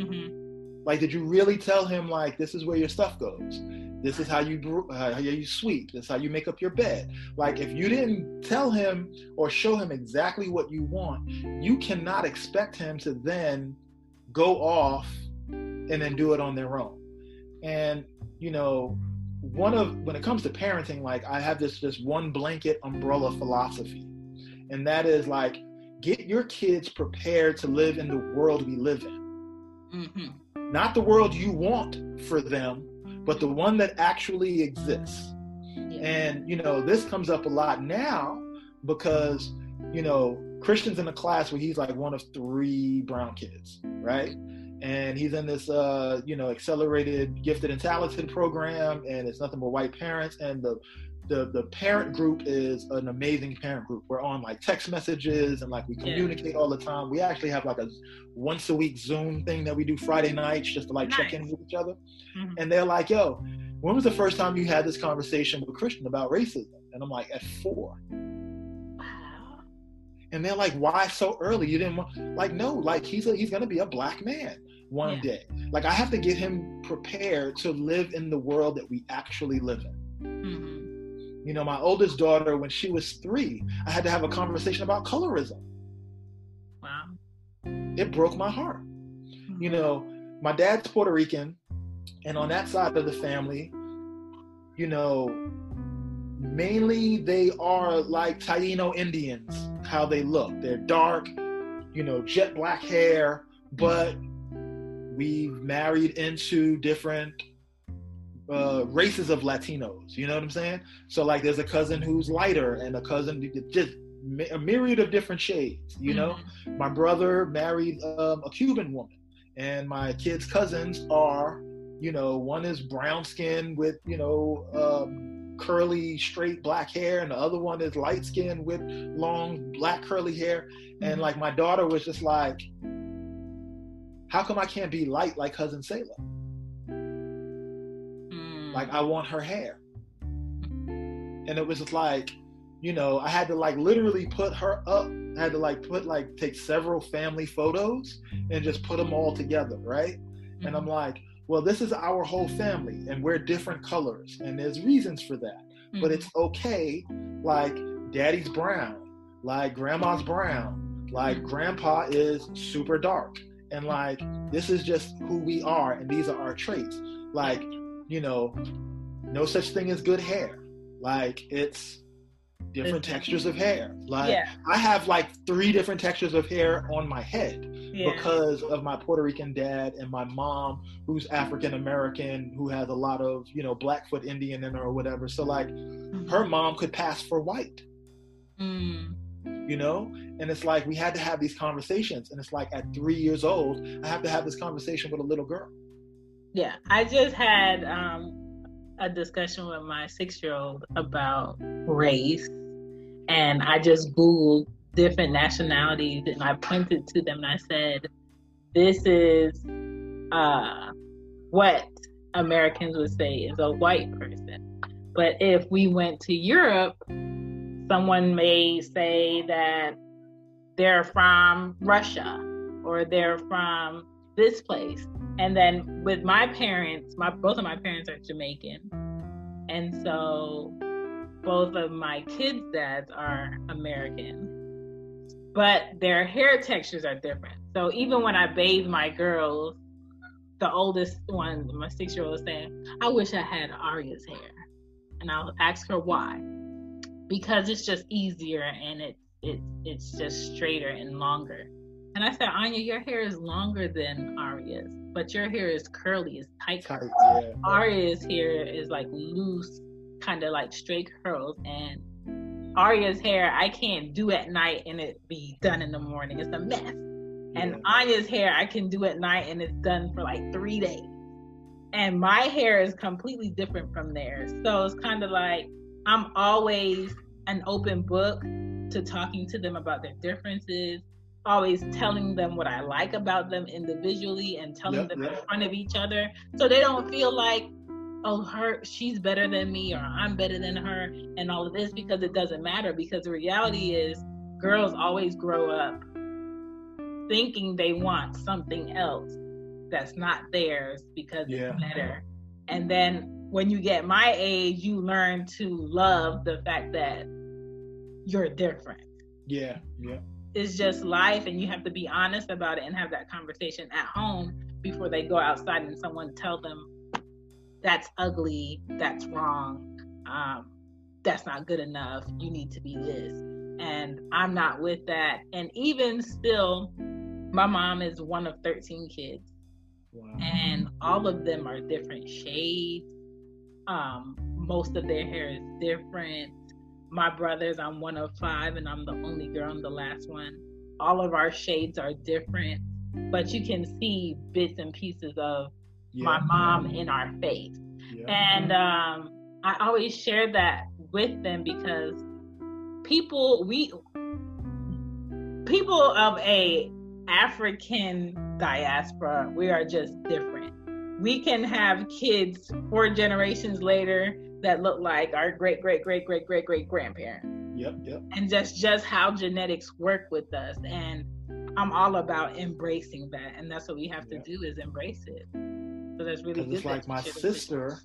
Speaker 2: Mhm.
Speaker 5: Like, did you really tell him like this is where your stuff goes? This is how you uh, how you sweep. This is how you make up your bed. Like, if you didn't tell him or show him exactly what you want, you cannot expect him to then go off and then do it on their own. And you know, one of when it comes to parenting, like I have this this one blanket umbrella philosophy, and that is like get your kids prepared to live in the world we live in
Speaker 2: Mhm.
Speaker 5: not the world you want for them, but the one that actually exists.
Speaker 2: Yeah.
Speaker 5: And you know, this comes up a lot now because you know Christian's in a class where he's like one of three brown kids, right? And he's in this, uh, you know, accelerated gifted and talented program, and it's nothing but white parents. And the the the parent group is an amazing parent group. We're on like text messages and like we
Speaker 2: Yeah.
Speaker 5: communicate all the time. We actually have like a once a week Zoom thing that we do Friday nights just to like check in with each other.
Speaker 2: Mhm.
Speaker 5: And they're like, "Yo, when was the first time you had this conversation with Christian about racism?" And I'm like, "At four.
Speaker 2: Wow.
Speaker 5: And they're like, "Why so early? You didn't want?" Like, no, like he's a, he's gonna be a black man one
Speaker 2: Yeah.
Speaker 5: day. Like I have to get him prepared to live in the world that we actually live in.
Speaker 2: Mhm.
Speaker 5: You know, my oldest daughter, when she was three, I had to have a conversation about colorism.
Speaker 2: Wow.
Speaker 5: It broke my heart. You know, my dad's Puerto Rican, and on that side of the family, you know, mainly they are like Taino Indians, how they look. They're dark, you know, jet black hair, but we've married into different uh, races of Latinos. You know what I'm saying? So like, there's a cousin who's lighter, and a cousin just a myriad of different shades. You know, my brother married um, a Cuban woman, and my kids' cousins are, you know, one is brown skin with, you know, um, curly, straight black hair, and the other one is light skin with long black curly hair. And like my daughter was just like, how come I can't be light like cousin Selah?
Speaker 2: Mm.
Speaker 5: Like I want her hair. And it was just like, you know, I had to like literally put her up. I had to like put like take several family photos and just put them all together, right? And I'm like, well, this is our whole family and we're different colors and there's reasons for that. But it's okay. Like daddy's brown, like grandma's brown, like grandpa is super dark. And like this is just who we are and these are our traits. Like, you know, no such thing as good hair. Like it's different
Speaker 2: Mhm.
Speaker 5: textures of hair. Like
Speaker 2: yeah.
Speaker 5: I have like three different textures of hair on my head
Speaker 2: Yeah.
Speaker 5: because of my Puerto Rican dad and my mom, who's African American, who has a lot of you know Blackfoot Indian in her or whatever. So like
Speaker 2: Mhm.
Speaker 5: her mom could pass for white,
Speaker 2: Mm.
Speaker 5: You know. And it's like we had to have these conversations, and it's like at three years old, I have to have this conversation with a little girl.
Speaker 2: Yeah, I just had um, a discussion with my six year old about race, and I just Googled different nationalities and I pointed to them and I said, This is uh, what Americans would say is a white person. But if we went to Europe, someone may say that they're from Russia or they're from this place. And then with my parents, my both of my parents are Jamaican. And so both of my kids' dads are American. But their hair textures are different. So even when I bathe my girls, the oldest one, my six year old, is saying, I wish I had Arya's hair. And I'll ask her why. Because it's just easier and it, it it's just straighter and longer. And I said, Anya, your hair is longer than Arya's, but your hair is curly, it's tight.
Speaker 5: Tight, yeah.
Speaker 2: Arya's hair is like loose, kind of like straight curls. And Arya's hair, I can't do at night and it be done in the morning. It's a mess. And
Speaker 5: Yeah.
Speaker 2: Anya's hair, I can do at night and it's done for like three days. And my hair is completely different from theirs. So it's kind of like I'm always an open book to talking to them about their differences, always telling them what I like about them individually and telling
Speaker 5: Yep,
Speaker 2: them in front of each other so they don't feel like, oh, her, she's better than me or I'm better than her and all of this because it doesn't matter. Because the reality is, girls always grow up thinking they want something else that's not theirs because
Speaker 5: Yeah.
Speaker 2: it's better. And then when you get my age, you learn to love the fact that you're different.
Speaker 5: Yeah, yeah.
Speaker 2: It's just life, and you have to be honest about it and have that conversation at home before they go outside and someone tell them that's ugly, that's wrong, um, that's not good enough. You need to be this, and I'm not with that. And even still, my mom is one of 13 kids
Speaker 5: Wow.
Speaker 2: and all of them are different shades. Um, most of their hair is different. My brothers, I'm one of five, and I'm the only girl. I'm the last one. All of our shades are different, but you can see bits and pieces of
Speaker 5: Yeah,
Speaker 2: my mom in our face.
Speaker 5: yeah.
Speaker 2: And um, I always share that with them because people we people of a African diaspora, we are just different. We can have kids four generations later that look like our great great great great great great grandparents
Speaker 5: Yep, yep.
Speaker 2: and that's just how genetics work with us and i'm all about embracing that and that's what we have to
Speaker 5: Yeah.
Speaker 2: do is embrace it so that's really good
Speaker 5: it's like my
Speaker 2: you share those
Speaker 5: sister.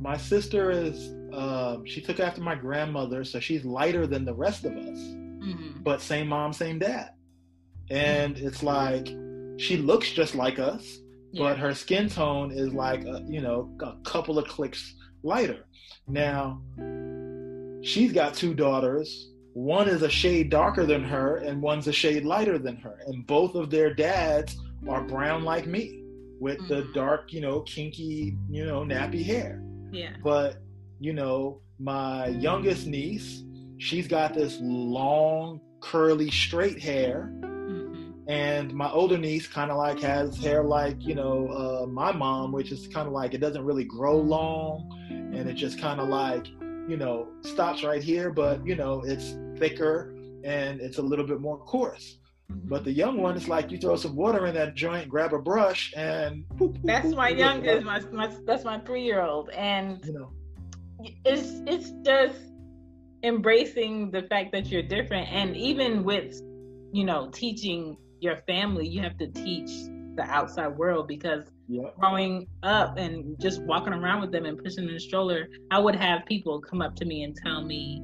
Speaker 5: My sister is. Um, she took after my grandmother, so she's lighter than the rest of us.
Speaker 2: Mhm.
Speaker 5: But same mom, same dad. And it's like she looks just like us, but her skin tone is like a, you know a couple of clicks lighter. Now she's got two daughters. One is a shade darker than her, and one's a shade lighter than her. And both of their dads are brown like me, with the
Speaker 2: Mhm.
Speaker 5: dark, you know, kinky, you know, nappy hair.
Speaker 2: yeah
Speaker 5: But you know, my youngest niece, she's got this long, curly, straight hair. And my older niece kind of like has hair like you know uh, my mom which is kind of like it doesn't really grow long and it just kind of like you know stops right here but you know it's thicker and it's a little bit more coarse.
Speaker 2: Mhm.
Speaker 5: but the young one is like you throw some water in that joint grab a brush and boop, boop,
Speaker 2: that's
Speaker 5: boop,
Speaker 2: my
Speaker 5: boop,
Speaker 2: youngest my, my that's my three-year-old and
Speaker 5: you know.
Speaker 2: it's it's just embracing the fact that you're different and even with you know teaching your family you have to teach the outside world because
Speaker 5: yeah.
Speaker 2: growing up and just walking around with them and pushing in the stroller i would have people come up to me and tell me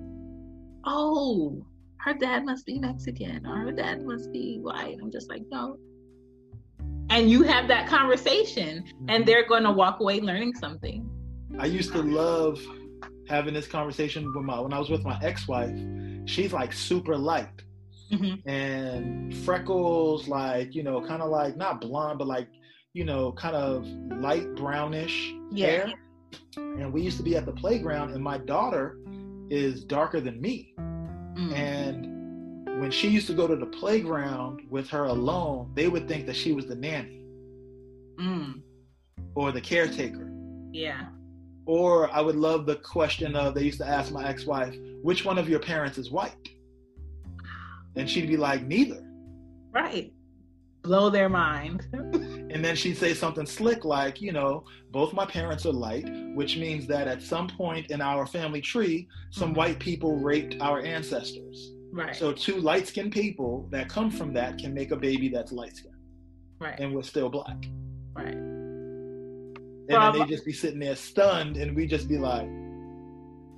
Speaker 2: oh her dad must be mexican or her dad must be white. I'm just like no. And you have that conversation and mm-hmm. they're going to walk away learning something.
Speaker 5: I used to love having this conversation with my when I was with my ex-wife. She's like super light
Speaker 2: Mhm.
Speaker 5: and freckles, like you know, kind of like not blonde, but like you know, kind of light brownish
Speaker 2: Yeah.
Speaker 5: hair. And we used to be at the playground, and my daughter is darker than me.
Speaker 2: Mm.
Speaker 5: And when she used to go to the playground with her alone, they would think that she was the nanny
Speaker 2: Mm.
Speaker 5: or the caretaker.
Speaker 2: yeah
Speaker 5: Or I would love the question of they used to ask my ex-wife, which one of your parents is white? And she'd be like, neither.
Speaker 2: Right. Blow their mind.
Speaker 5: and then she'd say something slick like, you know, both my parents are light, which means that at some point in our family tree, some
Speaker 2: Mhm.
Speaker 5: white people raped our ancestors.
Speaker 2: Right.
Speaker 5: So two light skinned people that come from that can make a baby that's light skinned
Speaker 2: right.
Speaker 5: and we're still black.
Speaker 2: right.
Speaker 5: And then
Speaker 2: Well,
Speaker 5: they just be sitting there stunned and we just be like,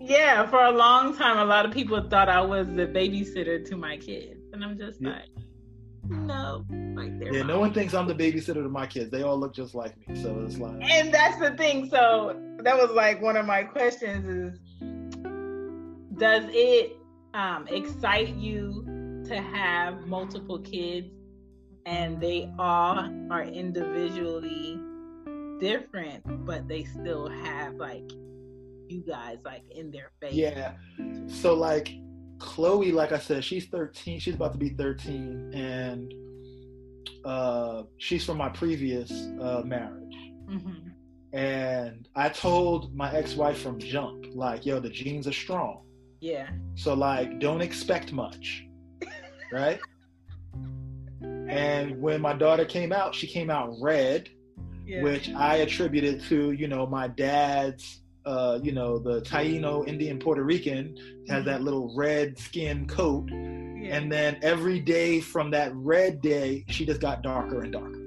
Speaker 2: Yeah, for a long time, a lot of people thought I was the babysitter to my kids, and I'm just
Speaker 5: Yeah.
Speaker 2: like, no, like
Speaker 5: yeah, no one thinks I'm the babysitter to my kids. They all look just like me. So it's like,
Speaker 2: And that's the thing. So that was like one of my questions: is does it um, excite you to have multiple kids, and they all are individually different, but they still have like you guys like in their face?
Speaker 5: Yeah. So like Chloe, like I said, she's 13. She's about to be 13, and uh, she's from my previous uh, marriage.
Speaker 2: hmm
Speaker 5: And I told my ex-wife from jump, like, yo, the genes are strong.
Speaker 2: Yeah.
Speaker 5: So like, don't expect much, right? And when my daughter came out, she came out red,
Speaker 2: Yeah.
Speaker 5: which I attributed to, you know, my dad's, uh, you know, the Taino Indian Puerto Rican has that little red skin coat.
Speaker 2: yeah.
Speaker 5: And then every day from that red day, she just got darker and darker.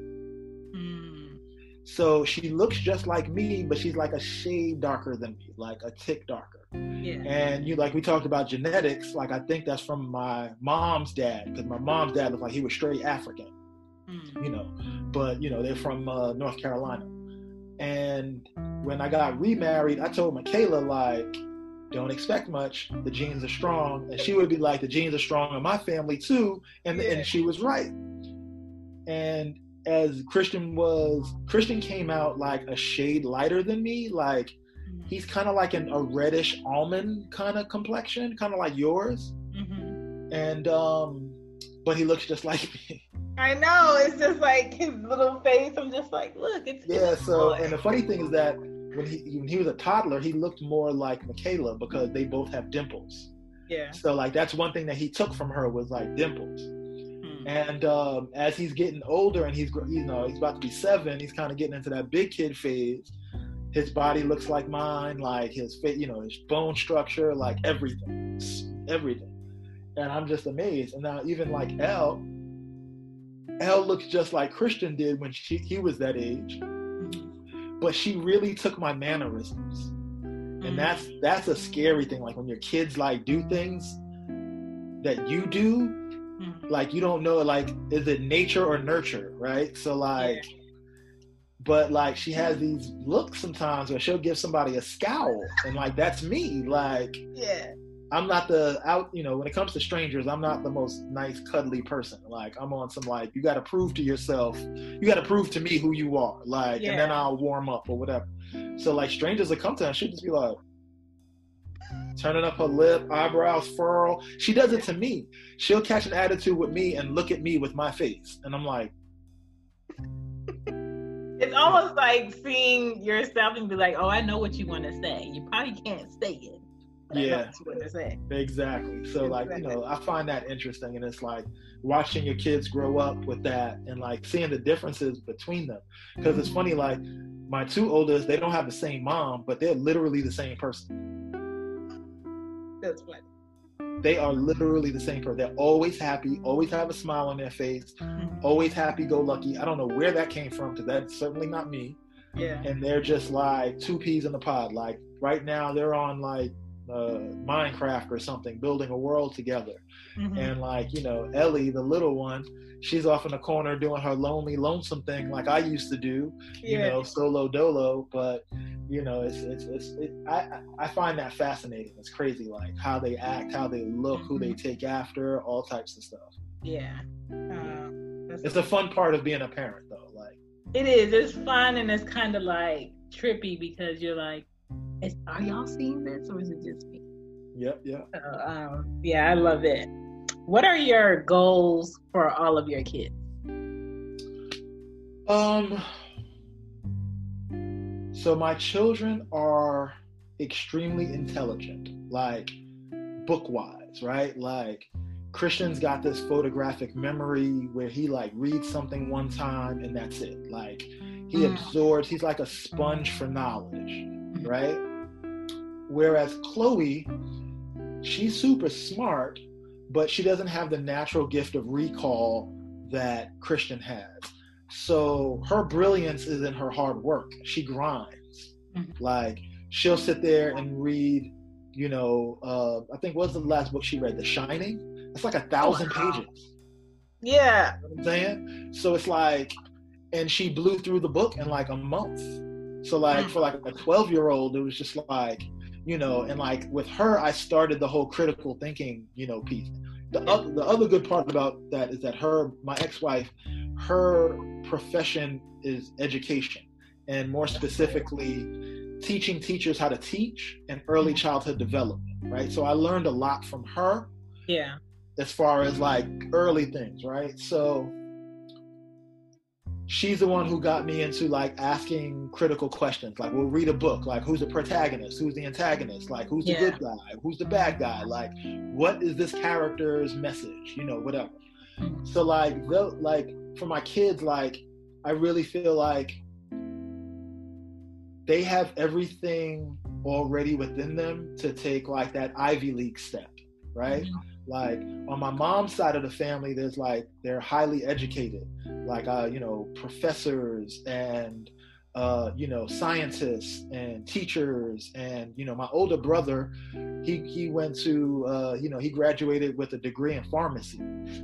Speaker 2: Mm.
Speaker 5: So she looks just like me, but she's like a shade darker than me, like a tick darker.
Speaker 2: yeah.
Speaker 5: And you like we talked about genetics, like I think that's from my mom's dad, because my mom's dad looked like he was straight African.
Speaker 2: Mm.
Speaker 5: you know, but you know they're from uh, North Carolina. And when I got remarried, I told Michaela like, don't expect much. The genes are strong, and she would be like, the genes are strong in my family too, and
Speaker 2: Yeah.
Speaker 5: and she was right. And as Christian was, Christian came out like a shade lighter than me, like
Speaker 2: Mm.
Speaker 5: he's kind of like an, a reddish almond kind of complexion, kind of like yours,
Speaker 2: Mhm.
Speaker 5: and um, but he looks just like me.
Speaker 2: I know. It's just like his little face. I'm just like, look, it's
Speaker 5: Yeah, so and the funny thing is that when he when he was a toddler, he looked more like Michaela because they both have dimples.
Speaker 2: yeah.
Speaker 5: So like that's one thing that he took from her was like dimples.
Speaker 2: Mm.
Speaker 5: And um, as he's getting older and he's you know he's about to be seven, he's kind of getting into that big kid phase. His body looks like mine, like his fit, you know, his bone structure, like everything, everything. And I'm just amazed. And now even like Elle, Elle looks just like Christian did when she, he was that age.
Speaker 2: Mhm.
Speaker 5: but she really took my mannerisms. And that's that's a scary thing. Like when your kids like do things that you do
Speaker 2: Mhm.
Speaker 5: like you don't know like is it nature or nurture right? So like but like she has these looks sometimes where she'll give somebody a scowl. And like that's me. Like
Speaker 2: yeah.
Speaker 5: I'm not the out you know when it comes to strangers i'm not the most nice cuddly person. Like i'm on some like you got to prove to yourself you got to prove to me who you are like and then i'll warm up or whatever. So like strangers will come to her and she'll just be like turning up her lip eyebrows furl she does it to me. She'll catch an attitude with me and look at me with my face. And i'm like
Speaker 2: It's almost like seeing yourself and be like, oh, I know what you want to say. You probably can't say it. But I know
Speaker 5: Yeah.
Speaker 2: what to say.
Speaker 5: Exactly. So like, you know, I find that interesting and it's like watching your kids grow up with that and like seeing the differences between them. Because it's funny, like my two oldest, they don't have the same mom, but they're literally the same person.
Speaker 2: That's funny.
Speaker 5: They are literally the same person. They're always happy, always have a smile on their face,
Speaker 2: Mhm.
Speaker 5: always happy go lucky. I don't know where that came from because that's certainly not me.
Speaker 2: Yeah.
Speaker 5: And they're just like two peas in the pod. Like right now they're on like uh, Minecraft or something, building a world together.
Speaker 2: Mhm.
Speaker 5: And like, you know, Ellie, the little one, she's off in the corner doing her lonely, lonesome thing like I used to do, you know, solo dolo. But, you know, it's, it's, it's it, I, I- find that fascinating. It's crazy, like how they act, how they look, who they take after, all types of stuff.
Speaker 2: Yeah. Um,
Speaker 5: It's a fun part of being a parent, though. Like,
Speaker 2: It is. It's fun and it's kind of like trippy because you're like, is, are y'all seeing this or is it just me?
Speaker 5: yep, yep.
Speaker 2: So, um, yeah, I love it. What are your goals for all of your kids?
Speaker 5: Um. So my children are extremely intelligent, like book wise, right? Like Christian's got this photographic memory where he like reads something one time and that's it. Like he mm. absorbs, he's like a sponge for knowledge, right? Whereas Chloe, she's super smart, but she doesn't have the natural gift of recall that Christian has. So her brilliance is in her hard work. She grinds. Mm-hmm. Like she'll sit there and read, you know, uh, I think what's the last book she read? The Shining. It's like a thousand oh pages.
Speaker 6: Yeah.
Speaker 5: You know I'm saying? So it's like, and she blew through the book in like a month. So like mm. for like a 12 year old, it was just like, you know, and like with her, I started the whole critical thinking, you know, piece. The, other, the other good part about that is that her, my ex-wife, her profession is education, and more specifically, teaching teachers how to teach and early mm-hmm. childhood development. Right. So I learned a lot from her.
Speaker 6: Yeah.
Speaker 5: As far as like early things, right? So she's the one who got me into like asking critical questions. Like we'll read a book, like who's the protagonist, who's the antagonist, like who's the yeah. good guy, who's the bad guy, like what is this character's message, you know, whatever. So like the like for my kids, like I really feel like they have everything already within them to take like that Ivy League step, right? Mm-hmm. Like on my mom's side of the family, there's like they're highly educated, like uh, you know, professors and uh, you know, scientists and teachers, and you know, my older brother, he he went to, uh, you know, he graduated with a degree in pharmacy.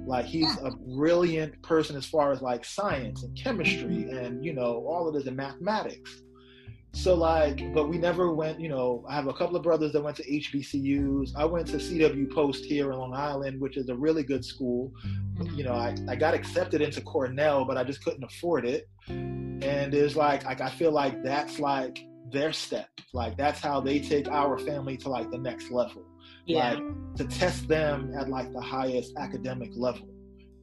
Speaker 5: Like he's a brilliant person as far as like science and chemistry, and you know, all of this in mathematics. So like, but we never went. You know, I have a couple of brothers that went to HBCUs. I went to CW Post here in Long Island, which is a really good school. Mm-hmm. You know, I, I got accepted into Cornell, but I just couldn't afford it. And it's like, like I feel like that's like their step. Like that's how they take our family to like the next level.
Speaker 6: Yeah.
Speaker 5: Like to test them at like the highest academic level.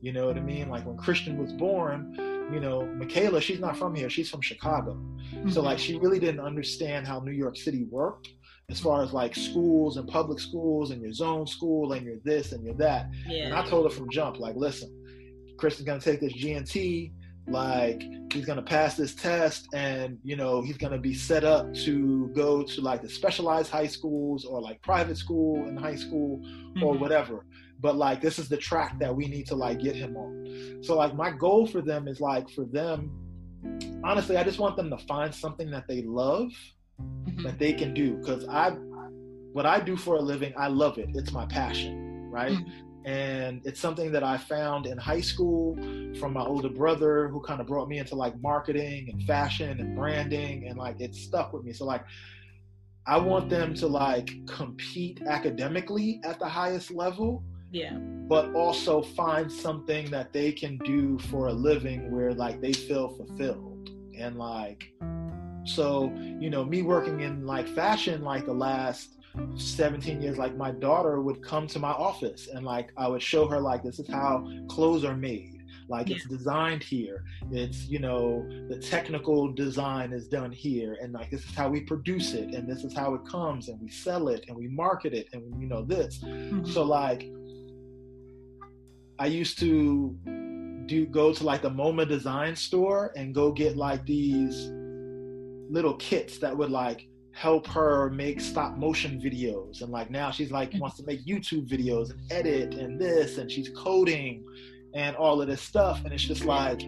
Speaker 5: You know what I mean? Like when Christian was born, you know, Michaela, she's not from here. She's from Chicago. Mm-hmm. So like she really didn't understand how New York City worked as far as like schools and public schools and your zone school and your this and your that.
Speaker 6: Yeah.
Speaker 5: And I told her from jump, like, listen, Chris is gonna take this GNT, like he's gonna pass this test and you know he's gonna be set up to go to like the specialized high schools or like private school in high school mm-hmm. or whatever but like this is the track that we need to like get him on so like my goal for them is like for them honestly i just want them to find something that they love mm-hmm. that they can do because i what i do for a living i love it it's my passion right mm-hmm. and it's something that i found in high school from my older brother who kind of brought me into like marketing and fashion and branding and like it stuck with me so like I want them to like compete academically at the highest level
Speaker 6: yeah.
Speaker 5: but also find something that they can do for a living where like they feel fulfilled and like so you know me working in like fashion like the last 17 years like my daughter would come to my office and like i would show her like this is how clothes are made. Like yeah. it's designed here. It's you know the technical design is done here. And like this is how we produce it. And this is how it comes. And we sell it. And we market it. And you know this. Mm-hmm. so like I used to do go to like the MoMA design store and go get like these little kits that would like help her make stop motion videos. And like now she's like wants to make YouTube videos and edit and this and she's coding and all of this stuff. And it's just like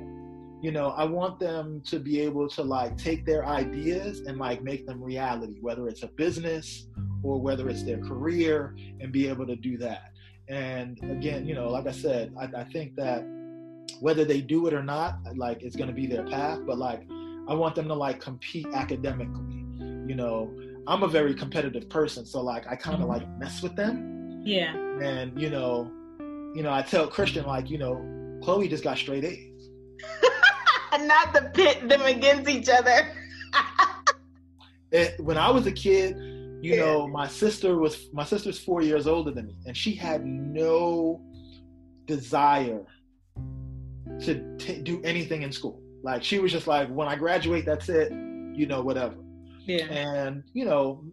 Speaker 5: you know I want them to be able to like take their ideas and like make them reality whether it's a business or whether it's their career and be able to do that and again, you know, like I said, I, I think that whether they do it or not, like it's going to be their path. But like, I want them to like compete academically. You know, I'm a very competitive person, so like I kind of like mess with them.
Speaker 6: Yeah.
Speaker 5: And you know, you know, I tell Christian like, you know, Chloe just got straight A's.
Speaker 6: not to pit them against each other.
Speaker 5: it, when I was a kid, you yeah. know my sister was my sister's four years older than me and she had no desire to t- do anything in school like she was just like when i graduate that's it you know whatever
Speaker 6: Yeah.
Speaker 5: And, you know,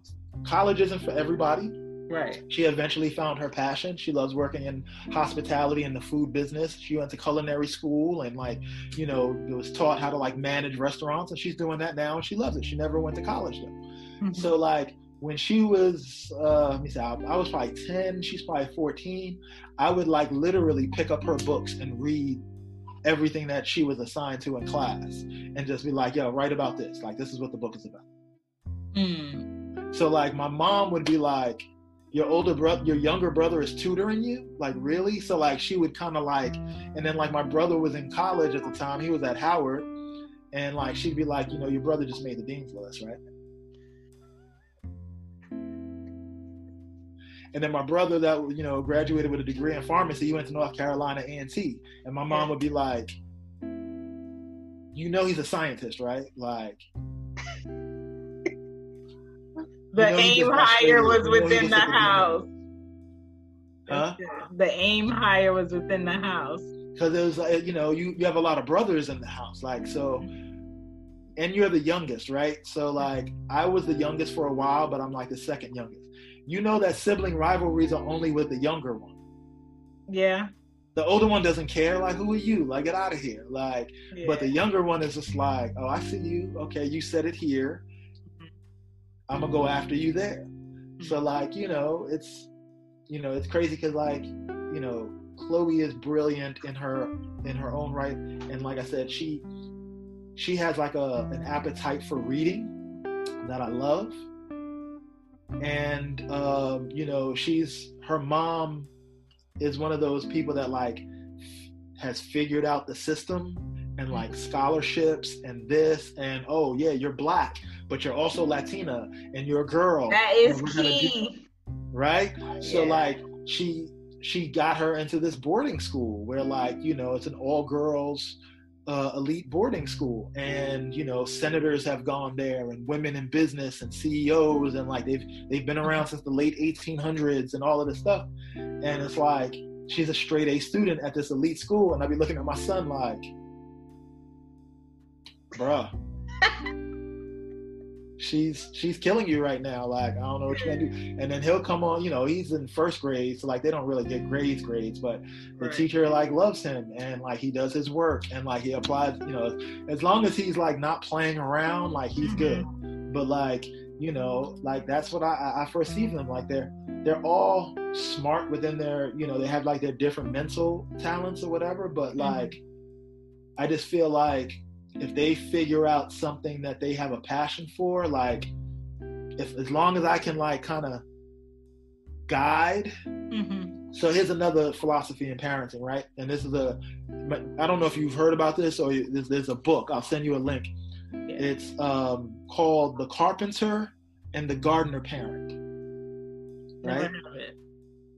Speaker 5: college isn't for everybody.
Speaker 6: Right.
Speaker 5: She eventually found her passion. She loves working in hospitality and the food business. She went to culinary school and like, you know, was taught how to like manage restaurants and she's doing that now and she loves it. She never went to college though.
Speaker 6: Mm-hmm.
Speaker 5: So like when she was uh let me see, I, I was probably 10, she's probably 14, I would like literally pick up her books and read everything that she was assigned to in class and just be like, yo, write about this. Like this is what the book is about.
Speaker 6: Mm.
Speaker 5: So like my mom would be like, your older brother, your younger brother is tutoring you? Like really? So like she would kind of like, and then like my brother was in college at the time. He was at Howard, and like she'd be like, you know, your brother just made the dean's list, right? And then my brother that you know graduated with a degree in pharmacy, he went to North Carolina A and T, and my mom would be like, you know, he's a scientist, right? Like
Speaker 6: The
Speaker 5: You know,
Speaker 6: aim higher was
Speaker 5: you know,
Speaker 6: within the house.
Speaker 5: Huh?
Speaker 6: The aim higher was within the house.
Speaker 5: because it was like you know you you have a lot of brothers in the house like so and you're the youngest right so like i was the youngest for a while but i'm like the second youngest you know that sibling rivalries are only with the younger one.
Speaker 6: Yeah.
Speaker 5: the older one doesn't care like who are you? Like get out of here. Like
Speaker 6: yeah.
Speaker 5: but the younger one is just like oh i see you. Okay you said it here. I'm gonna go after you there. So mm-hmm. like you know it's you know it's crazy because like you know chloe is brilliant in her in her own right. And like i said she she has like a an appetite for reading that i love and um you know she's her mom is one of those people that like has figured out the system and like scholarships and this and oh yeah you're black but you're also latina and you're a girl.
Speaker 6: That is
Speaker 5: and do-
Speaker 6: key.
Speaker 5: right? So like she she got her into this boarding school where like you know it's an all girls uh, elite boarding school. And you know senators have gone there and women in business and ceos and like they've they've been around since the late 1800s and all of this stuff. And it's like she's a straight a student at this elite school. And i'd be looking at my son like bruh she's she's killing you right now. Like I don't know what you're gonna do. And then he'll come on. You know, he's in first grade, so like they don't really get grades, grades. But the
Speaker 6: Right.
Speaker 5: teacher like loves him, and like he does his work, and like he applies. You know, as long as he's like not playing around, like he's mm-hmm. good. But like you know, like that's what I I I foresee them. Like they're they're all smart within their you know they have like their different mental talents or whatever. But mm-hmm. like I just feel like if they figure out something that they have a passion for, like if as long as I can like kind of guide.
Speaker 6: Mhm.
Speaker 5: So here's another philosophy in parenting, right? And this is a I don't know if you've heard about this or there's, there's a book. I'll send you a link. It's um, called The Carpenter and the Gardener Parent. Right?
Speaker 6: heard of it.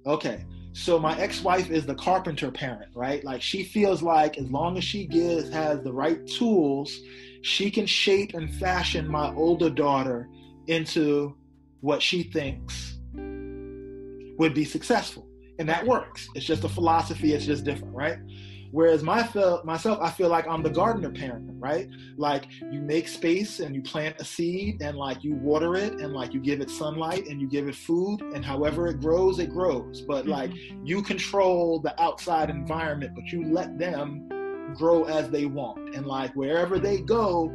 Speaker 5: Okay. So my ex-wife is the carpenter parent, right? Like she feels like as long as she gives has the right tools, she can shape and fashion my older daughter into what she thinks would be successful. And that works. It's just a philosophy, it's just different, right? Whereas my feel, myself, I feel like I'm the gardener mm. parent, right? Like you make space and you plant a seed and like you water it and like you give it sunlight and you give it food and however it grows, it grows. But mm-hmm. like you control the outside environment, but you let them grow as they want. And like wherever they go,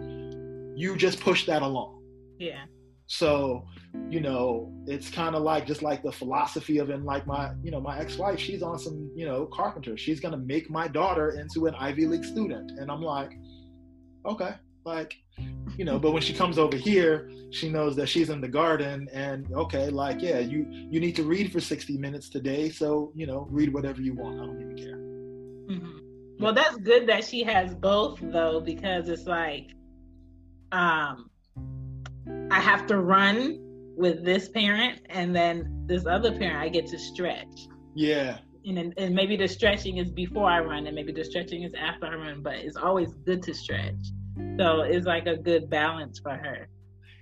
Speaker 5: you just push that along.
Speaker 6: Yeah.
Speaker 5: So, you know, it's kind of like just like the philosophy of in like my, you know, my ex-wife, she's on some, you know, carpenter. She's gonna make my daughter into an Ivy League student. And I'm like, okay, like, you know, but when she comes over here, she knows that she's in the garden and okay, like, yeah, you you need to read for 60 minutes today. So, you know, read whatever you want. I don't even care.
Speaker 6: Mhm. Well, that's good that she has both though, because it's like, um, I have to run with this parent, and then this other parent, I get to stretch.
Speaker 5: Yeah.
Speaker 6: And and maybe the stretching is before I run, and maybe the stretching is after I run, but it's always good to stretch. So it's like a good balance for her.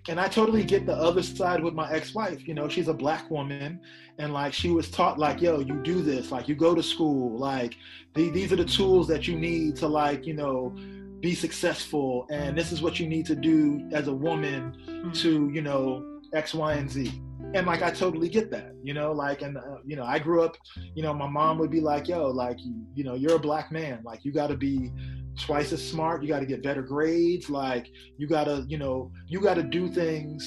Speaker 5: and I totally get the other side with my ex-wife. You know, she's a black woman, and like she was taught, like, yo, you do this, like you go to school, like the, these are the tools that you need to, like, you know, be successful and this is what you need to do as a woman
Speaker 2: Mm-hmm.
Speaker 5: to you know x y and z and like i totally get that you know like and uh, you know i grew up you know my mom would be like yo like you, you know you're a black man like you got to be twice as smart you got to get better grades like you got to you know you got to do things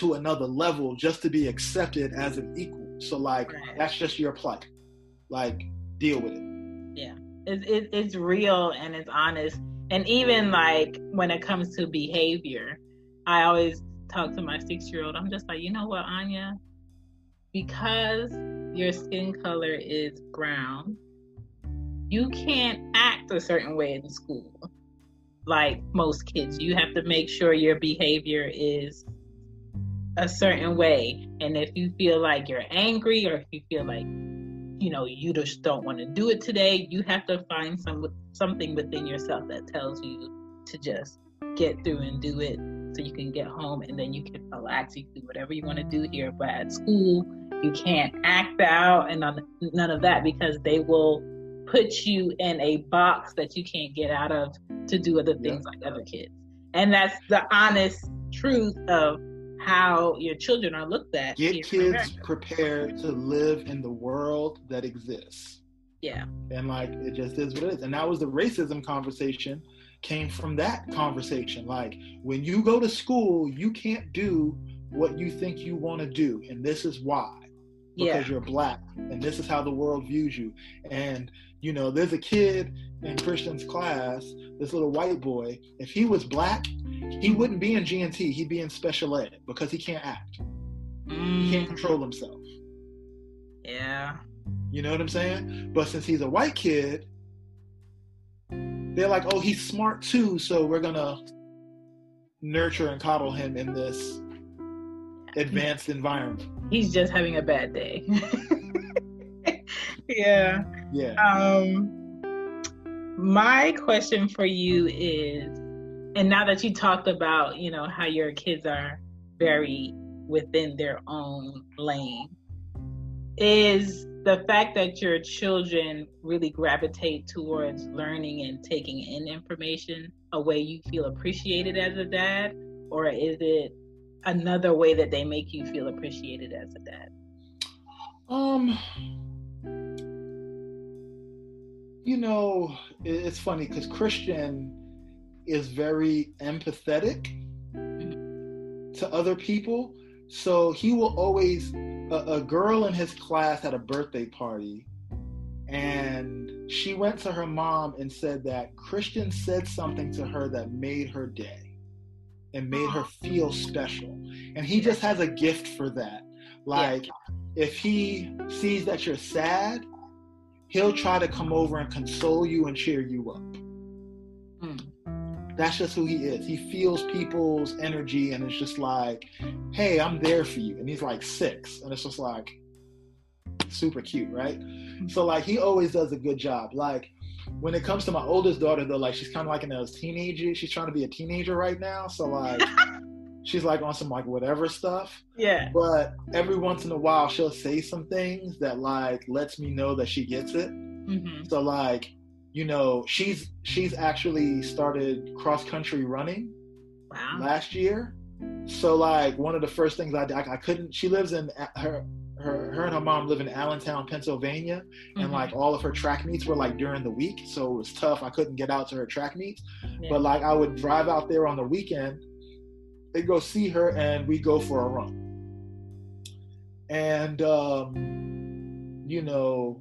Speaker 5: to another level just to be accepted as an equal so like
Speaker 2: Right.
Speaker 5: that's just your plight like deal with it
Speaker 2: Yeah, It's it's real and it's honest. And even like when it comes to behavior, I always talk to my six year old. I'm just like, you know what, Anya? Because your skin color is brown, you can't act a certain way in school like most kids. You have to make sure your behavior is a certain way. And if you feel like you're angry or if you feel like you know you just don't want to do it today, you have to find some something within yourself that tells you to just get through and do it so you can get home and then you can relax. You can do whatever you want to do here. But at school, you can't act out and none, none of that because they will put you in a box that you can't get out of to do other things like other kids. And that's the honest truth of how your children are looked at.
Speaker 5: get kids
Speaker 2: America.
Speaker 5: prepared to live in the world that exists
Speaker 2: Yeah.
Speaker 5: and like it just is what it is and that was the racism conversation came from that conversation like when you go to school you can't do what you think you want to do and this is why because
Speaker 2: Yeah.
Speaker 5: you're black and this is how the world views you and you know there's a kid in christian's class this little white boy if he was black he wouldn't be in gnt he'd be in special ed because he can't act he can't
Speaker 2: Mm,
Speaker 5: control himself
Speaker 2: yeah.
Speaker 5: you know what I'm saying? But since he's a white kid, they're like, oh, he's smart too, so we're gonna nurture and coddle him in this advanced environment.
Speaker 2: He's just having a bad day. yeah.
Speaker 5: Yeah.
Speaker 2: Um my question for you is and now that you talked about, you know, how your kids are very within their own lane is the fact that your children really gravitate towards learning and taking in information a way you feel appreciated as a dad? Or is it another way that they make you feel appreciated as a dad?
Speaker 5: Um, you know, it's funny because Christian is very empathetic to other people. So he will always, a, a girl in his class had a birthday party, and she went to her mom and said that Christian said something to her that made her day and made her feel special. And he just has a gift for that. Like, if he sees that you're sad, he'll try to come over and console you and cheer you up. That's just who he is. He feels people's energy and it's just like, hey, I'm there for you. And he's like six. And it's just like super cute, right? So like he always does a good job. Like when it comes to my oldest daughter though, like she's kind of like in those teenager, she's trying to be a teenager right now. So like she's like on some like whatever stuff.
Speaker 2: yeah
Speaker 5: But every once in a while she'll say some things that like lets me know that she gets it.
Speaker 2: hmm
Speaker 5: So like, you know, she's she's actually started cross country running
Speaker 2: wow
Speaker 5: last year. So like one of the first things I did, I, I couldn't. She lives in her her her and her mom live in Allentown, Pennsylvania, and
Speaker 2: Mhm.
Speaker 5: like all of her track meets were like during the week, so it was tough. I couldn't get out to her track meets,
Speaker 2: Yeah.
Speaker 5: but like I would drive out there on the weekend, they go see her, and we go for a run. And um, you know,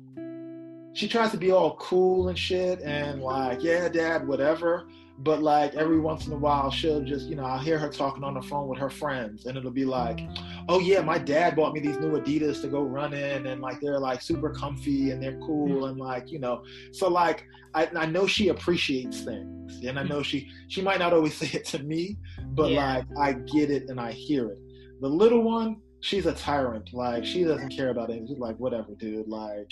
Speaker 5: she tries to be all cool and shit, and like, yeah, dad, whatever. But like every once in a while, she'll just, you know, I'll hear her talking on the phone with her friends, and it'll be like, oh yeah, my dad bought me these new Adidas to go run in, and like they're like super comfy and they're cool, mm-hmm. and like you know, so like I, I know she appreciates things, and I know mm-hmm. she she might not always say it to me, but
Speaker 2: Yeah.
Speaker 5: like I get it and I hear it. The little one, she's a tyrant. Like she doesn't care about anything. She's like, whatever, dude. Like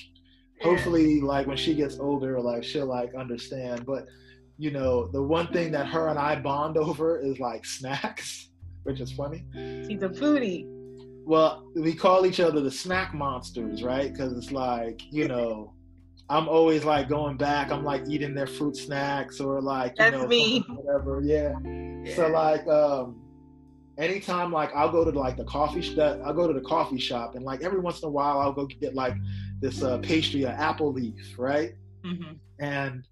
Speaker 5: hopefully like when she gets older like she'll like understand but you know the one thing that her and i bond over is like snacks which is funny
Speaker 2: she's a foodie
Speaker 5: well we call each other the snack monsters right because it's like you know I'm always like going back. I'm like eating their fruit snacks or like you
Speaker 6: That's
Speaker 5: know
Speaker 6: me.
Speaker 5: whatever. Yeah. So like um anytime like I'll go to like the coffee sh- I'll go to the coffee shop and like every once in a while I'll go get like this uh, pastry, an apple leaf, right?
Speaker 6: hmm
Speaker 5: And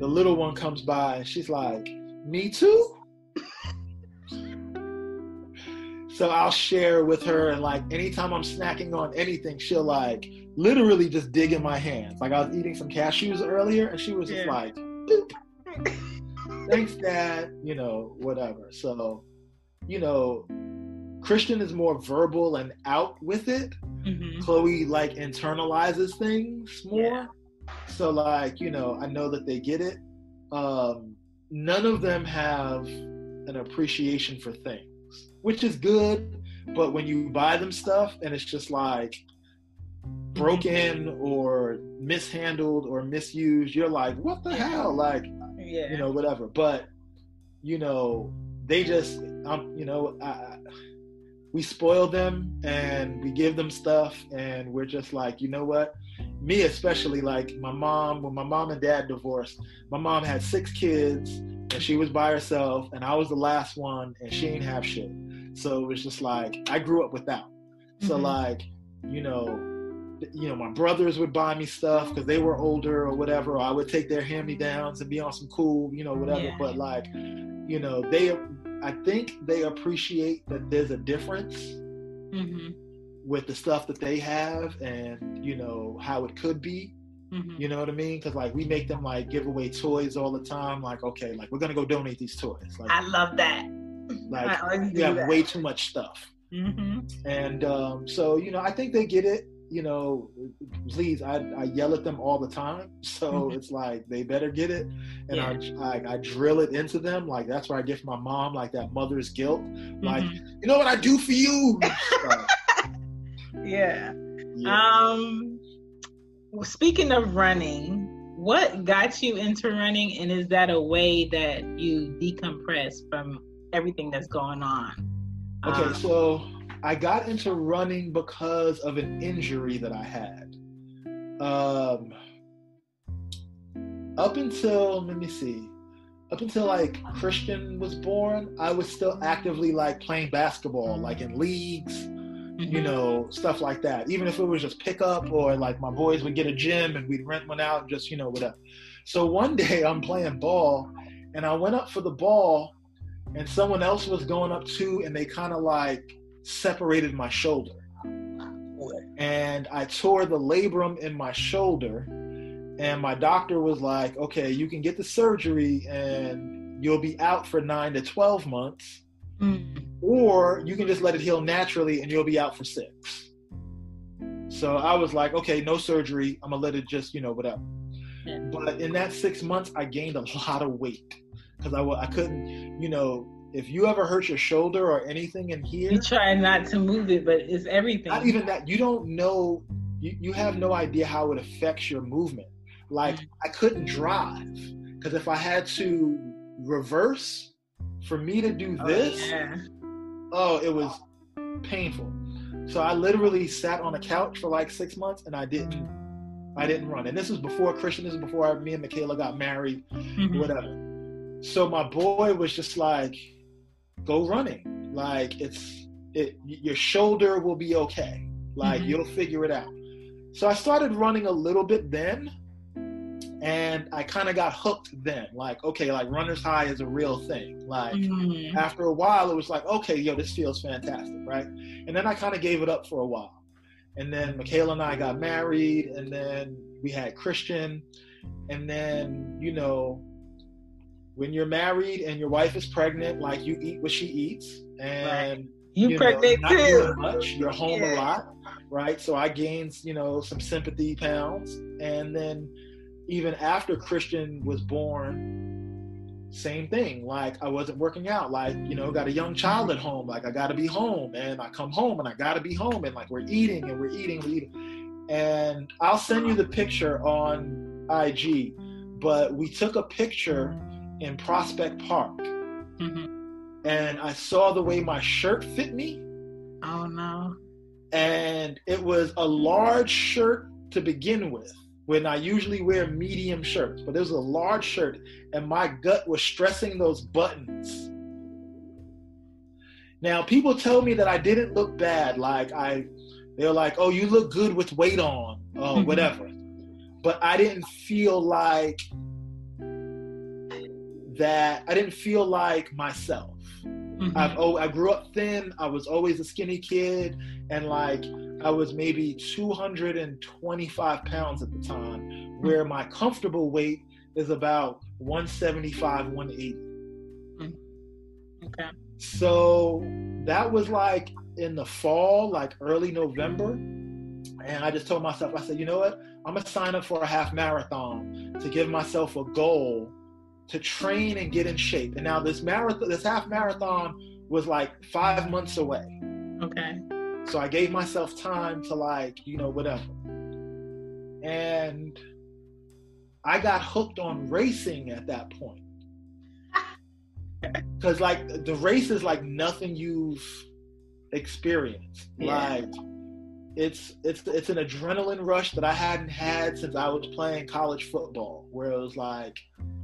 Speaker 5: the little one comes by and she's like, "Me too." so I'll share with her and like anytime I'm snacking on anything, she'll like literally just dig in my hands. Like I was eating some cashews earlier and she was just
Speaker 6: Yeah.
Speaker 5: like. "Thanks, Dad." You know, whatever. So, you know, Christian is more verbal and out with it.
Speaker 6: hmm
Speaker 5: Chloe like internalizes things more. So like, you know, I know that they get it. Um, none of them have an appreciation for things, which is good. But when you buy them stuff and it's just like broken or mishandled or misused, you're like, what the hell? Like,
Speaker 6: Yeah.
Speaker 5: you know, whatever. But you know, they just, um, you know, I, we spoil them and we give them stuff, and we're just like, you know what? Me especially, like my mom, when my mom and dad divorced, my mom had six kids and she was by herself, and I was the last one, and she ain't have shit. So it was just like I grew up without. So
Speaker 6: Mhm.
Speaker 5: like, you know, you know, my brothers would buy me stuff because they were older or whatever. Or I would take their hand me downs and be on some cool, you know, whatever.
Speaker 6: Yeah.
Speaker 5: But like, you know, they, I think they appreciate that there's a difference
Speaker 6: hmm
Speaker 5: with the stuff that they have and you know how it could be.
Speaker 6: hmm
Speaker 5: You know what I mean? Because like we make them like give away toys all the time. Like, okay, like we're gonna go donate these toys. Like,
Speaker 6: I love that.
Speaker 5: like we have
Speaker 6: that.
Speaker 5: way too much stuff.
Speaker 6: hmm
Speaker 5: and um, so you know i think they get it you know please i, I yell at them all the time so
Speaker 6: Mhm.
Speaker 5: it's like they better get it and
Speaker 6: Yeah.
Speaker 5: I, I i drill it into them like that's where i get from my mom like that mother's guilt like
Speaker 6: Mhm.
Speaker 5: you know what i do for you So,
Speaker 6: yeah.
Speaker 5: yeah.
Speaker 6: Um, well, speaking of running, what got you into running, and is that a way that you decompress from everything that's going on?
Speaker 5: okay
Speaker 6: Um,
Speaker 5: so i got into running because of an injury that i had. Um up until let me see up until like christian was born i was still actively like playing basketball like in leagues you know stuff like that. Even if it was just pickup or like my boys would get a gym and we'd rent one out and just you know whatever. So one day i'm playing ball and i went up for the ball and someone else was going up too and they kind of like separated my shoulder and I tore the labrum in my shoulder. And my doctor was like, okay, you can get the surgery and you'll be out for nine to 12 months,
Speaker 6: Mm.
Speaker 5: or you can just let it heal naturally and you'll be out for six. So I was like, okay, no surgery. I'm gonna let it just, you know, whatever.
Speaker 6: Yeah.
Speaker 5: But in that six months, I gained a lot of weight because I, I couldn't, you know, if you ever hurt your shoulder or anything in here,
Speaker 6: You try not to move it, but it's everything.
Speaker 5: not even that you don't know you, you have no idea how it affects your movement like i couldn't drive because if i had to reverse for me to do
Speaker 6: Oh,
Speaker 5: this
Speaker 6: yeah.
Speaker 5: oh it was painful so i literally sat on a couch for like six months and i didn't i didn't run and this was before christian this was before me and michaela got married
Speaker 6: Mhm.
Speaker 5: whatever. So my boy was just like, "Go running. Like it's it. Your shoulder will be okay. Like
Speaker 6: Mhm.
Speaker 5: you'll figure it out." So I started running a little bit then, and I kind of got hooked then. Like, okay, like runner's high is a real thing. Like
Speaker 6: Mhm.
Speaker 5: after a while, it was like, okay, yo, this feels fantastic, right? And then I kind of gave it up for a while. And then Michaela and I got married, and then we had Christian. And then, you know, when you're married and your wife is pregnant, like you eat what she eats. And
Speaker 6: You,
Speaker 5: you know,
Speaker 6: pregnant
Speaker 5: not
Speaker 6: too.
Speaker 5: much. You're home
Speaker 6: Yeah.
Speaker 5: a lot, right? So I gained, you know, some sympathy pounds, and then even after Christian was born, same thing. Like I wasn't working out. Like you know, got a young child at home. Like I got to be home, and I come home and I got to be home, and like we're eating and we're eating, we're eating. And I'll send you the picture on IG. But we took a picture in Prospect Park
Speaker 6: Mhm.
Speaker 5: and I saw the way my shirt fit me,
Speaker 6: Oh no.
Speaker 5: and it was a large shirt to begin with, when I usually wear medium shirts, but it was a large shirt, and my gut was stressing those buttons. Now, people tell me that I didn't look bad. Like I, they're like, "Oh, you look good with weight on, or
Speaker 6: Mhm.
Speaker 5: whatever." But I didn't feel like that. I didn't feel like myself.
Speaker 6: Mhm.
Speaker 5: I've oh, I grew up thin. I was always a skinny kid, and like I was maybe 225 pounds at the time, where my comfortable weight is about 175, 180.
Speaker 6: okay.
Speaker 5: So that was like in the fall, like early November. And I just told myself, I said, you know what? I'm gonna sign up for a half marathon to give myself a goal to train and get in shape. And now this marathon, this half marathon was like five months away.
Speaker 6: Okay.
Speaker 5: So I gave myself time to like, you know, whatever. And I got hooked on racing at that point. Cause like the race is like nothing you've experienced.
Speaker 6: Yeah.
Speaker 5: Like it's it's it's an adrenaline rush that I hadn't had since I was playing college football, where it was like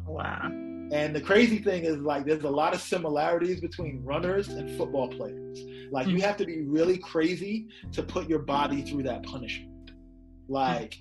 Speaker 6: Wow.
Speaker 5: and the crazy thing is, like, there's a lot of similarities between runners and football players. Like, you hmm. have to be really crazy to put your body through that punishment. Like,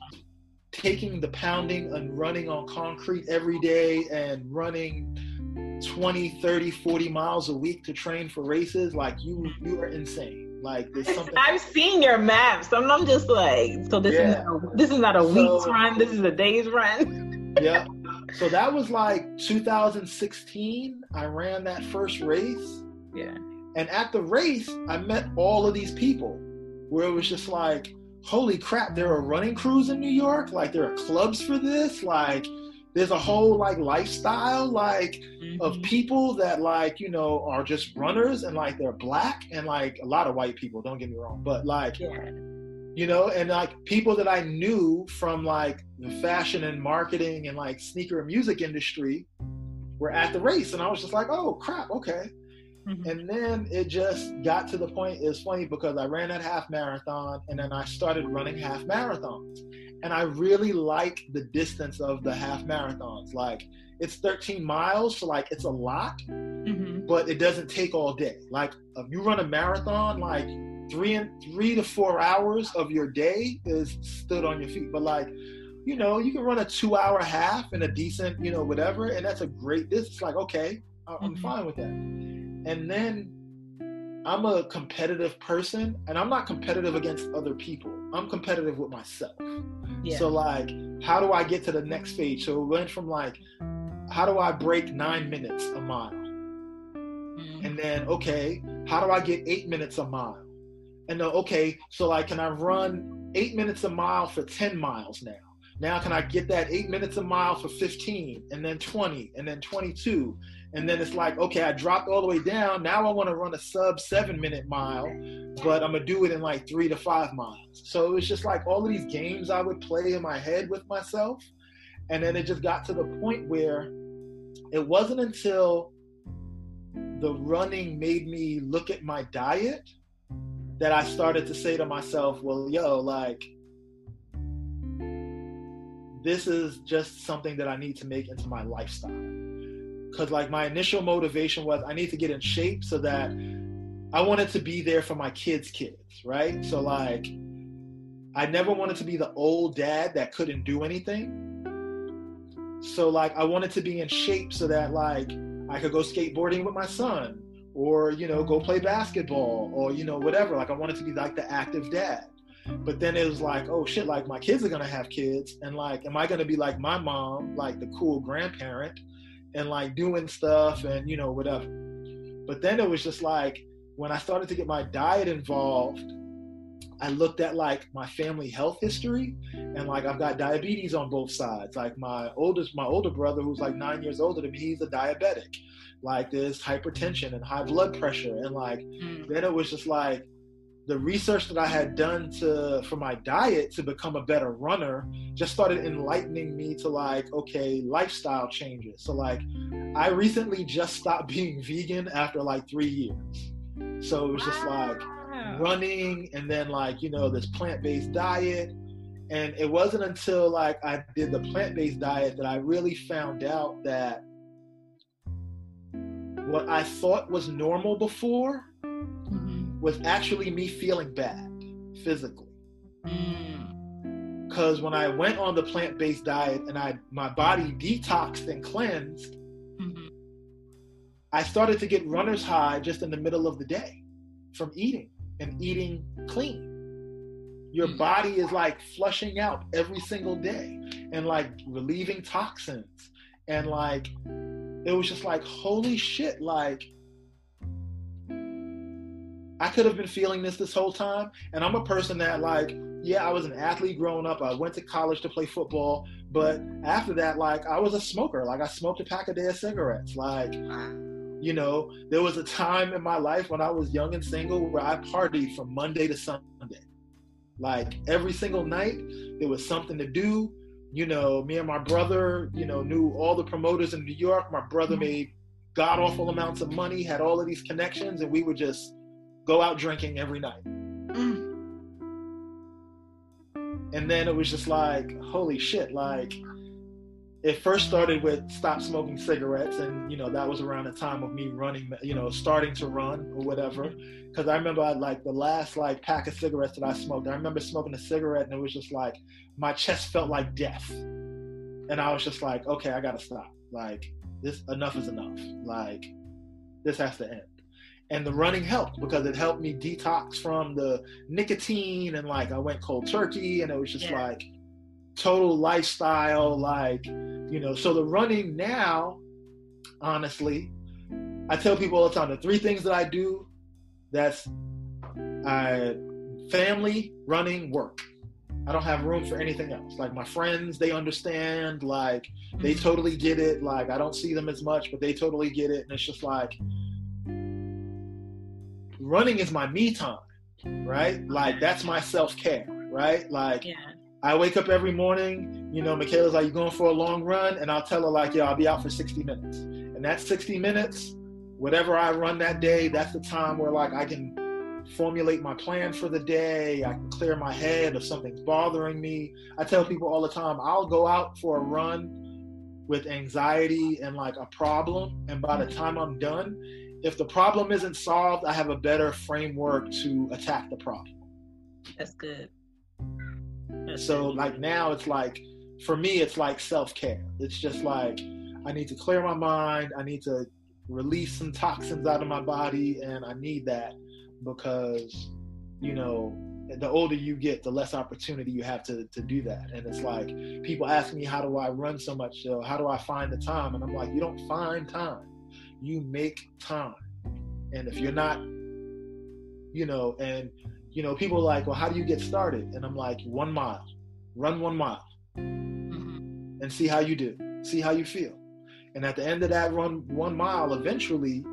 Speaker 5: taking the pounding and running on concrete every day and running 20, 30, 40 miles a week to train for races, like, you you are insane. Like, there's something.
Speaker 6: I've seen your maps, and I'm just like, so this
Speaker 5: Yeah.
Speaker 6: is not a, this is not a
Speaker 5: So-
Speaker 6: week's run. This is a day's run.
Speaker 5: yeah. So that was like 2016. I ran that first race.
Speaker 6: Yeah.
Speaker 5: And at the race, I met all of these people where it was just like, holy crap, there are running crews in New York. Like, there are clubs for this. Like, there's a whole like lifestyle like of
Speaker 6: Mhm.
Speaker 5: people that like you know are just runners and like they're black and like a lot of white people don't get me wrong but like
Speaker 6: Yeah.
Speaker 5: you know and like people that i knew from like the fashion and marketing and like sneaker and music industry were at the race and i was just like oh crap okay
Speaker 6: Mhm.
Speaker 5: and then it just got to the point it's funny because i ran that half marathon and then i started running half marathons and i really like the distance of the half marathons like it's 13 miles so like it's a lot
Speaker 6: Mhm.
Speaker 5: but it doesn't take all day. Like if you run a marathon, like three and three to four hours of your day is stood on your feet. But like, you know, you can run a two hour half in a decent, you know, whatever, and that's a great distance. Like, okay, I'm
Speaker 6: Mhm.
Speaker 5: fine with that. And then I'm a competitive person, and I'm not competitive against other people. I'm competitive with myself.
Speaker 6: Yeah.
Speaker 5: So like, how do I get to the next stage? So it went from like, how do I break nine minutes a mile?
Speaker 6: Mhm.
Speaker 5: And then, okay, how do I get eight minutes a mile? And then, okay, so like, can I run eight minutes a mile for 10 miles now? Now, can I get that eight minutes a mile for 15 and then 20 and then 22? And then it's like, okay, I dropped all the way down. Now I want to run a sub seven minute mile, but I'm going to do it in like three to five miles. So it was just like all of these games I would play in my head with myself. And then it just got to the point where it wasn't until the running made me look at my diet that I started to say to myself, well, yo, like, this is just something that I need to make into my lifestyle. Because, like, my initial motivation was I need to get in shape so that I wanted to be there for my kids' kids, right? So, like, I never wanted to be the old dad that couldn't do anything. So, like, I wanted to be in shape so that, like, I could go skateboarding with my son or, you know, go play basketball or, you know, whatever. Like, I wanted to be like the active dad. But then it was like, oh shit, like my kids are gonna have kids. And like, am I gonna be like my mom, like the cool grandparent and like doing stuff and, you know, whatever. But then it was just like, when I started to get my diet involved, I looked at like my family health history and like I've got diabetes on both sides. Like my oldest, my older brother who's like nine years older than me, he's a diabetic. Like there's hypertension and high blood pressure. And like
Speaker 6: Mm.
Speaker 5: then it was just like the research that I had done to for my diet to become a better runner just started enlightening me to like, okay, lifestyle changes. So like I recently just stopped being vegan after like three years. So it was just like running and then like you know this plant-based diet And it wasn't until like I did the plant-based diet that I really found out that what I thought was normal before
Speaker 6: Mhm.
Speaker 5: Was actually me feeling bad physically.
Speaker 6: Mm.
Speaker 5: Because when I went on the plant-based diet and I my body detoxed and cleansed,
Speaker 6: Mhm.
Speaker 5: I started to get runner's high just in the middle of the day from eating and eating clean. Your
Speaker 6: Mm.
Speaker 5: body is like flushing out every single day and like relieving toxins. And like, it was just like, holy shit, like, I could have been feeling this this whole time. And I'm a person that, like, yeah, I was an athlete growing up. I went to college to play football. But after that, like, I was a smoker. Like, I smoked a pack a day of cigarettes. Like, you know, there was a time in my life when I was young and single where I partied from Monday to Sunday. Like every single night, there was something to do. You know, me and my brother, you know, knew all the promoters in New York. My brother mm-hmm. made god awful amounts of money, had all of these connections, and we were just go out drinking every night.
Speaker 6: Mm.
Speaker 5: And then it was just like, holy shit, like it first started with stop smoking cigarettes and you know that was around the time of me running you know starting to run or whatever. Because i remember I, like the last like pack of cigarettes that i smoked. I remember smoking a cigarette and it was just like my chest felt like death. And i was just like okay i gotta stop. Like this enough is enough. Like this has to end and the running helped because it helped me detox from the nicotine and like i went cold turkey and it was just
Speaker 6: Yeah.
Speaker 5: like total lifestyle like you know so the running now honestly i tell people all the time the three things that i do that's I, family running work i don't have room for anything else like my friends they understand like they
Speaker 6: Mm-hmm.
Speaker 5: totally get it like i don't see them as much but they totally get it and it's just like running is my me time right like that's my self-care right like
Speaker 6: Yeah.
Speaker 5: I wake up every morning, you know, Michaela's like, you going for a long run? And I'll tell her, like, yeah, I'll be out for 60 minutes. And that 60 minutes, whatever I run that day, that's the time where, like, I can formulate my plan for the day. I can clear my head if something's bothering me. I tell people all the time, I'll go out for a run with anxiety and, like, a problem. And by the time I'm done, if the problem isn't solved, I have a better framework to attack the problem.
Speaker 6: That's good. That's
Speaker 5: So
Speaker 6: good.
Speaker 5: like now it's like for me it's like self-care. It's just like I need to clear my mind, I need to release some toxins out of my body and I need that because you know the older you get the less opportunity you have to, to do that and it's like people ask me how do i run so much so how do i find the time and i'm like you don't find time you make time. And if you're not you know and you know people are like well how do you get started? And i'm like one mile. Run one mile
Speaker 6: Mhm.
Speaker 5: and see how you do. See how you feel. And at the end of that run one mile eventually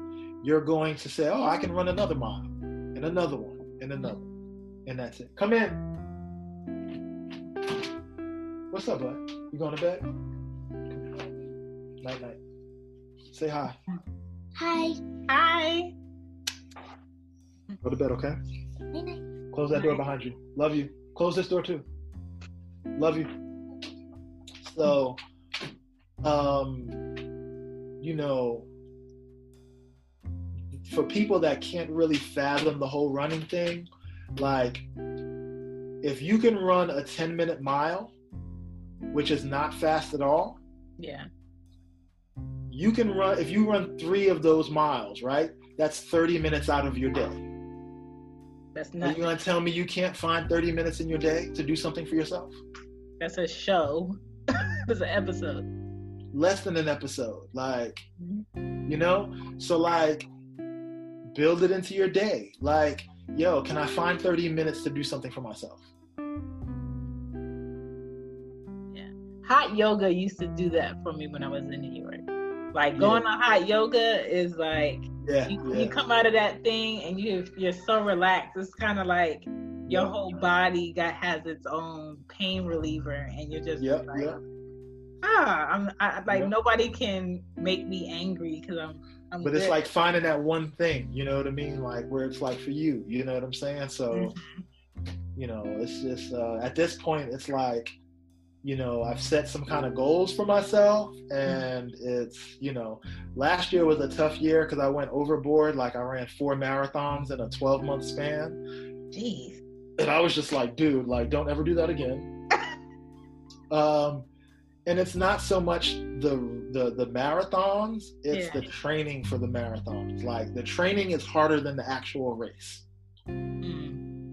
Speaker 5: you're going to say oh i can run another mile and another one and another. And that's it. Come in. What's up bud? You going to bed? Night night say hi
Speaker 4: Hi.
Speaker 6: Hi.
Speaker 5: go to bed okay
Speaker 4: Night night.
Speaker 5: close that door behind you love you close this door too love you so um you know for people that can't really fathom the whole running thing like if you can run a 10 minute mile which is not fast at all
Speaker 6: Yeah.
Speaker 5: You can run if you run three of those miles right that's 30 minutes out of your day
Speaker 6: That's
Speaker 5: are
Speaker 6: not.
Speaker 5: you gonna tell me you can't find 30 minutes in your day to do something for yourself
Speaker 6: That's a show. It's an episode.
Speaker 5: less than an episode like mm-hmm. you know so like build it into your day like yo can i find 30 minutes to do something for myself Yeah.
Speaker 6: Hot yoga used to do that for me when I was in New York. Like going on hot yoga is like
Speaker 5: yeah
Speaker 6: you,
Speaker 5: yeah
Speaker 6: you come out of that thing and you you're so relaxed. It's kind of like your
Speaker 5: Yeah.
Speaker 6: whole body got has its own pain reliever, and you're just
Speaker 5: Yep,
Speaker 6: like,
Speaker 5: yep.
Speaker 6: ah, I'm I, like
Speaker 5: Yep.
Speaker 6: nobody can make me angry because I'm. I'm
Speaker 5: but it's like finding that one thing you know what i mean like where it's like for you you know what i'm saying so
Speaker 6: Mhm.
Speaker 5: you know, it's just uh, at this point, it's like, you know, I've set some kind of goals for myself, and it's, you know, last year was a tough year because I went overboard. Like I ran four marathons in a 12 month span.
Speaker 6: Jeez.
Speaker 5: And I was just like, dude, like, don't ever do that again. um, and it's not so much the the the marathons; it's
Speaker 6: Yeah.
Speaker 5: the training for the marathons. Like the training is harder than the actual race.
Speaker 6: Mm.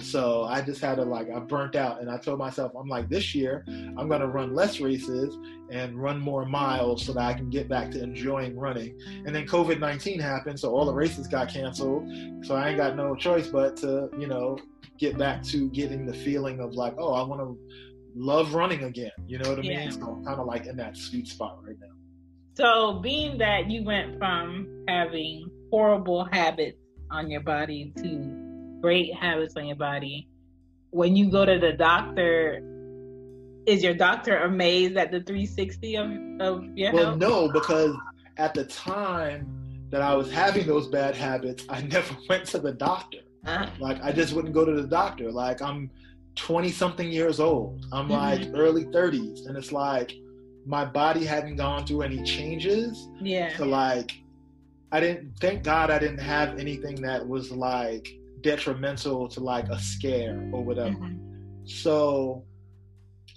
Speaker 5: So I just had to like I burnt out, and I told myself I'm like this year I'm gonna run less races and run more miles so that I can get back to enjoying running. And then COVID nineteen happened, so all the races got canceled. So I ain't got no choice but to you know get back to getting the feeling of like oh I want to love running again. You know what I
Speaker 6: Yeah.
Speaker 5: mean? So I'm kind of like in that sweet spot right now.
Speaker 6: So, being that you went from having horrible habits on your body to great habits on your body, when you go to the doctor, is your doctor amazed at the 360 of, of your
Speaker 5: Well,
Speaker 6: health?
Speaker 5: no, because at the time that I was having those bad habits, I never went to the doctor.
Speaker 6: Uh,
Speaker 5: Like I just wouldn't go to the doctor. Like I'm 20 something years old. I'm
Speaker 6: Mhm.
Speaker 5: like early 30s and it's like my body hadn't gone through any changes.
Speaker 6: yeah.
Speaker 5: So like I didn't thank God I didn't have anything that was like detrimental to like a scare or whatever.
Speaker 6: Mhm.
Speaker 5: So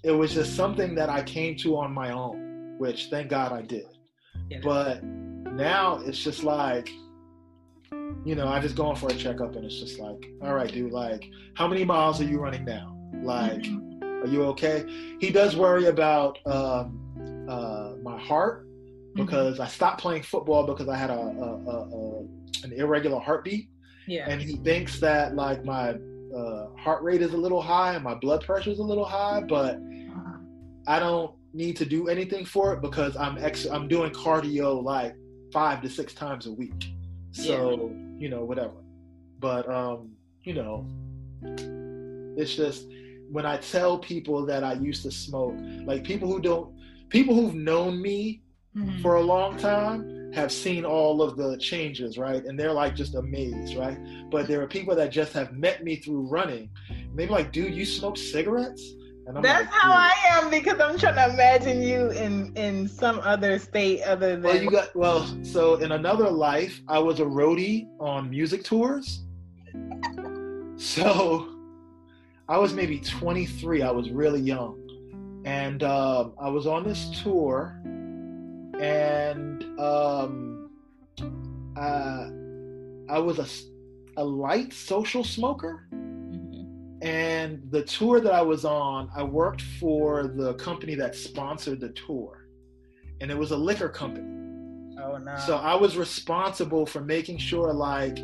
Speaker 5: it was just something that I came to on my own, which thank God I did.
Speaker 6: Yeah.
Speaker 5: But now it's just like, you know, I just going for a checkup and it's just like, all right, dude, like, how many miles are you running now? Like, are you okay? He does worry about um, uh, my heart because I stopped playing football because I had a, a, a, a an irregular heartbeat
Speaker 6: yeah.
Speaker 5: and he thinks that like my uh, heart rate is a little high and my blood pressure is a little high, but I don't need to do anything for it because I'm ex- I'm doing cardio like five to six times a week. So you know whatever, but um, you know, it's just when I tell people that I used to smoke, like people who don't, people who've known me
Speaker 6: Mhm.
Speaker 5: for a long time have seen all of the changes, right? And they're like just amazed, right? But there are people that just have met me through running. And they're like, dude, you smoke cigarettes? And I'm
Speaker 6: That's
Speaker 5: like,
Speaker 6: how. I am because I'm trying to imagine you in in some other state other than
Speaker 5: Well, you got well. So in another life, I was a roadie on music tours. So I was maybe 23. I was really young, and um, I was on this tour, and um, uh, I was a, a light social smoker.
Speaker 6: Mhm.
Speaker 5: And the tour that I was on, I worked for the company that sponsored the tour, and it was a liquor company.
Speaker 6: Oh no.
Speaker 5: So I was responsible for making sure like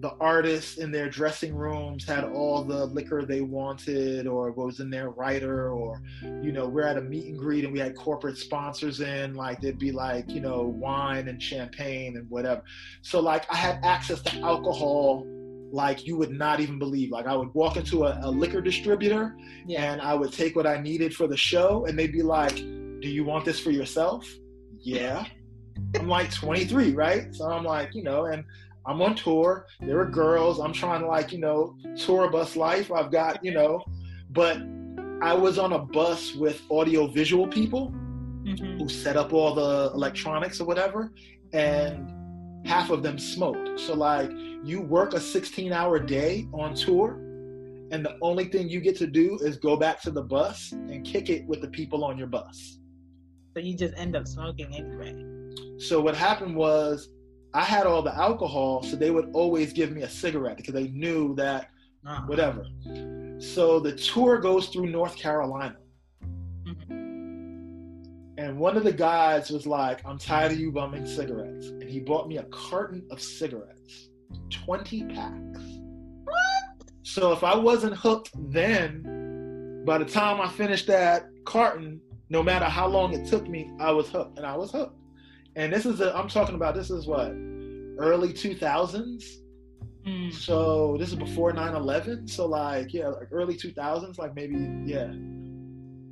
Speaker 5: the artists in their dressing rooms had all the liquor they wanted or what was in their writer or you know we're at a meet and greet and we had corporate sponsors in like there'd be like you know wine and champagne and whatever so like i had access to alcohol like you would not even believe like i would walk into a, a liquor distributor
Speaker 6: yeah.
Speaker 5: and I would take what I needed for the show, and they'd be like, "Do you want this for yourself?" Yeah. I'm like 23, right? So I'm like, you know, and I'm on tour. There are girls. I'm trying to like, you know, tour bus life. I've got, you know, but I was on a bus with audio visual people
Speaker 6: Mhm.
Speaker 5: who set up all the electronics or whatever, and half of them smoked. So like, you work a 16 hour day on tour and the only thing you get to do is go back to the bus and kick it with the people on your bus.
Speaker 6: So you just end up smoking anyway.
Speaker 5: So what happened was I had all the alcohol, so they would always give me a cigarette because they knew that
Speaker 6: Uh-huh.
Speaker 5: whatever. So the tour goes through North Carolina. And one of the guys was like, I'm tired of you bumming cigarettes. And he bought me a carton of cigarettes, 20 packs. What? So if I wasn't hooked then, by the time I finished that carton, no matter how long it took me, I was hooked. And I was hooked. And this is, a, I'm talking about, this is what, early 2000s?
Speaker 6: Mm.
Speaker 5: So this is before 9/11. So like yeah, like early 2000s, like maybe yeah.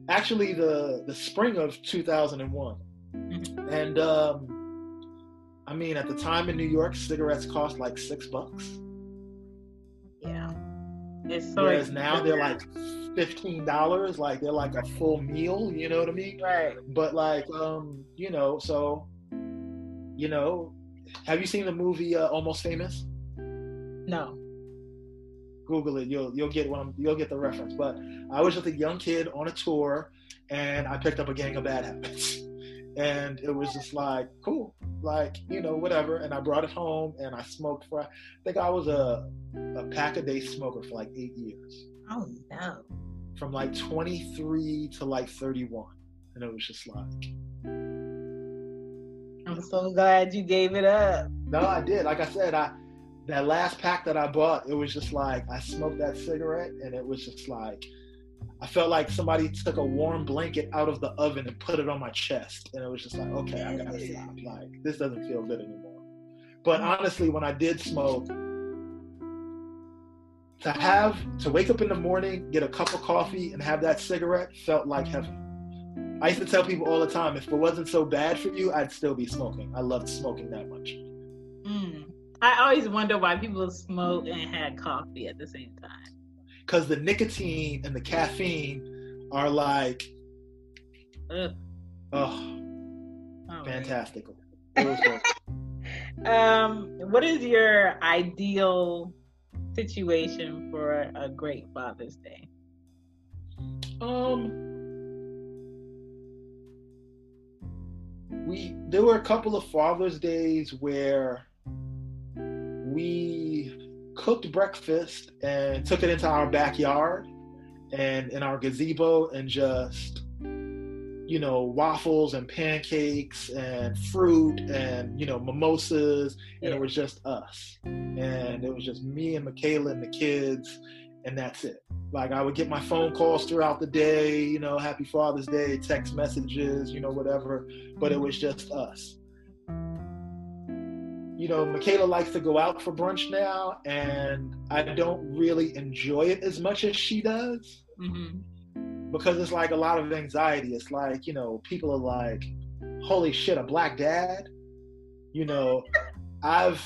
Speaker 5: Actually, the the spring of 2001.
Speaker 6: Mhm.
Speaker 5: And um, I mean, at the time in New York, cigarettes cost like six bucks.
Speaker 6: Yeah. It's so
Speaker 5: Whereas now they're like fifteen dollars, like they're like a full meal. You know what I mean?
Speaker 6: right.
Speaker 5: But like, um, you know, so, you know, have you seen the movie uh, Almost Famous?
Speaker 6: No.
Speaker 5: Google it. You'll you'll get one. You'll get the reference. But I was just a young kid on a tour, and I picked up a gang of bad habits, and it was just like cool, like you know whatever. And I brought it home, and I smoked for. I think I was a a pack a day smoker for like eight years,
Speaker 6: Oh no.
Speaker 5: from like 23 to like 31, and it was just like.
Speaker 6: I'm so glad you gave it up.
Speaker 5: No, I did. Like I said, I that last pack that I bought, it was just like I smoked that cigarette, and it was just like I felt like somebody took a warm blanket out of the oven and put it on my chest, and it was just like, okay, I gotta stop. Like this doesn't feel good anymore. But honestly, when I did smoke, to have to wake up in the morning, get a cup of coffee, and have that cigarette felt like heaven. I used to tell people all the time, if it wasn't so bad for you, I'd still be smoking. I loved smoking that much.
Speaker 6: Mm. I always wonder why people smoke and had coffee at the same time.
Speaker 5: because the nicotine and the caffeine are like,
Speaker 6: Ugh.
Speaker 5: oh,
Speaker 6: All right.
Speaker 5: fantastical. It was great.
Speaker 6: Um, what is your ideal situation for a great Father's Day?
Speaker 5: um, we there were a couple of Father's Days where we cooked breakfast and took it into our backyard and in our gazebo and just you know waffles and pancakes and fruit and you know mimosas. And it was just us. And it was just me and Michaela and the kids and that's it like I would get my phone calls throughout the day you know happy father's day text messages you know whatever but it was just us you know, Michaela likes to go out for brunch now, and I don't really enjoy it as much as she does
Speaker 6: Mm-hmm.
Speaker 5: because it's like a lot of anxiety. It's like, you know, people are like, holy shit, a black dad? You know, I've,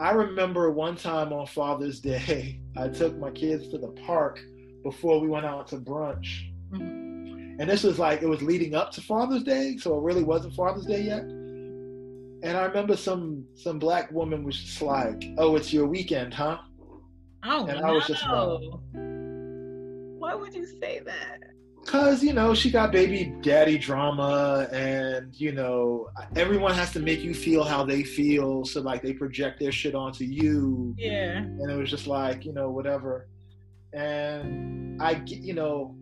Speaker 5: I remember one time on Father's Day, I took my kids to the park before we went out to brunch.
Speaker 6: Mm-hmm.
Speaker 5: And this was like, it was leading up to Father's Day, so it really wasn't Father's Day yet. And I remember some some black woman was just like, "Oh, it's your weekend, huh?"
Speaker 6: Oh
Speaker 5: And
Speaker 6: no!
Speaker 5: I was just like,
Speaker 6: Why would you say that?
Speaker 5: Cause you know she got baby daddy drama, and you know everyone has to make you feel how they feel, so like they project their shit onto you,
Speaker 6: Yeah.
Speaker 5: and it was just like you know whatever. And I, you know,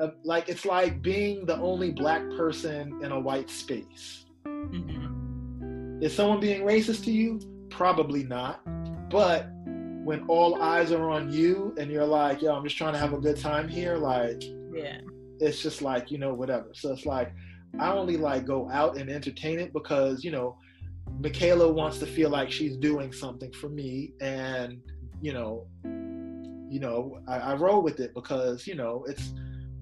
Speaker 5: uh, like it's like being the only black person in a white space.
Speaker 6: Mm-hmm.
Speaker 5: Is someone being racist to you? Probably not. But when all eyes are on you and you're like, yo, I'm just trying to have a good time here, like
Speaker 6: Yeah.
Speaker 5: it's just like, you know, whatever. So it's like I only like go out and entertain it because, you know, Michaela wants to feel like she's doing something for me and, you know, you know, I, I roll with it because, you know, it's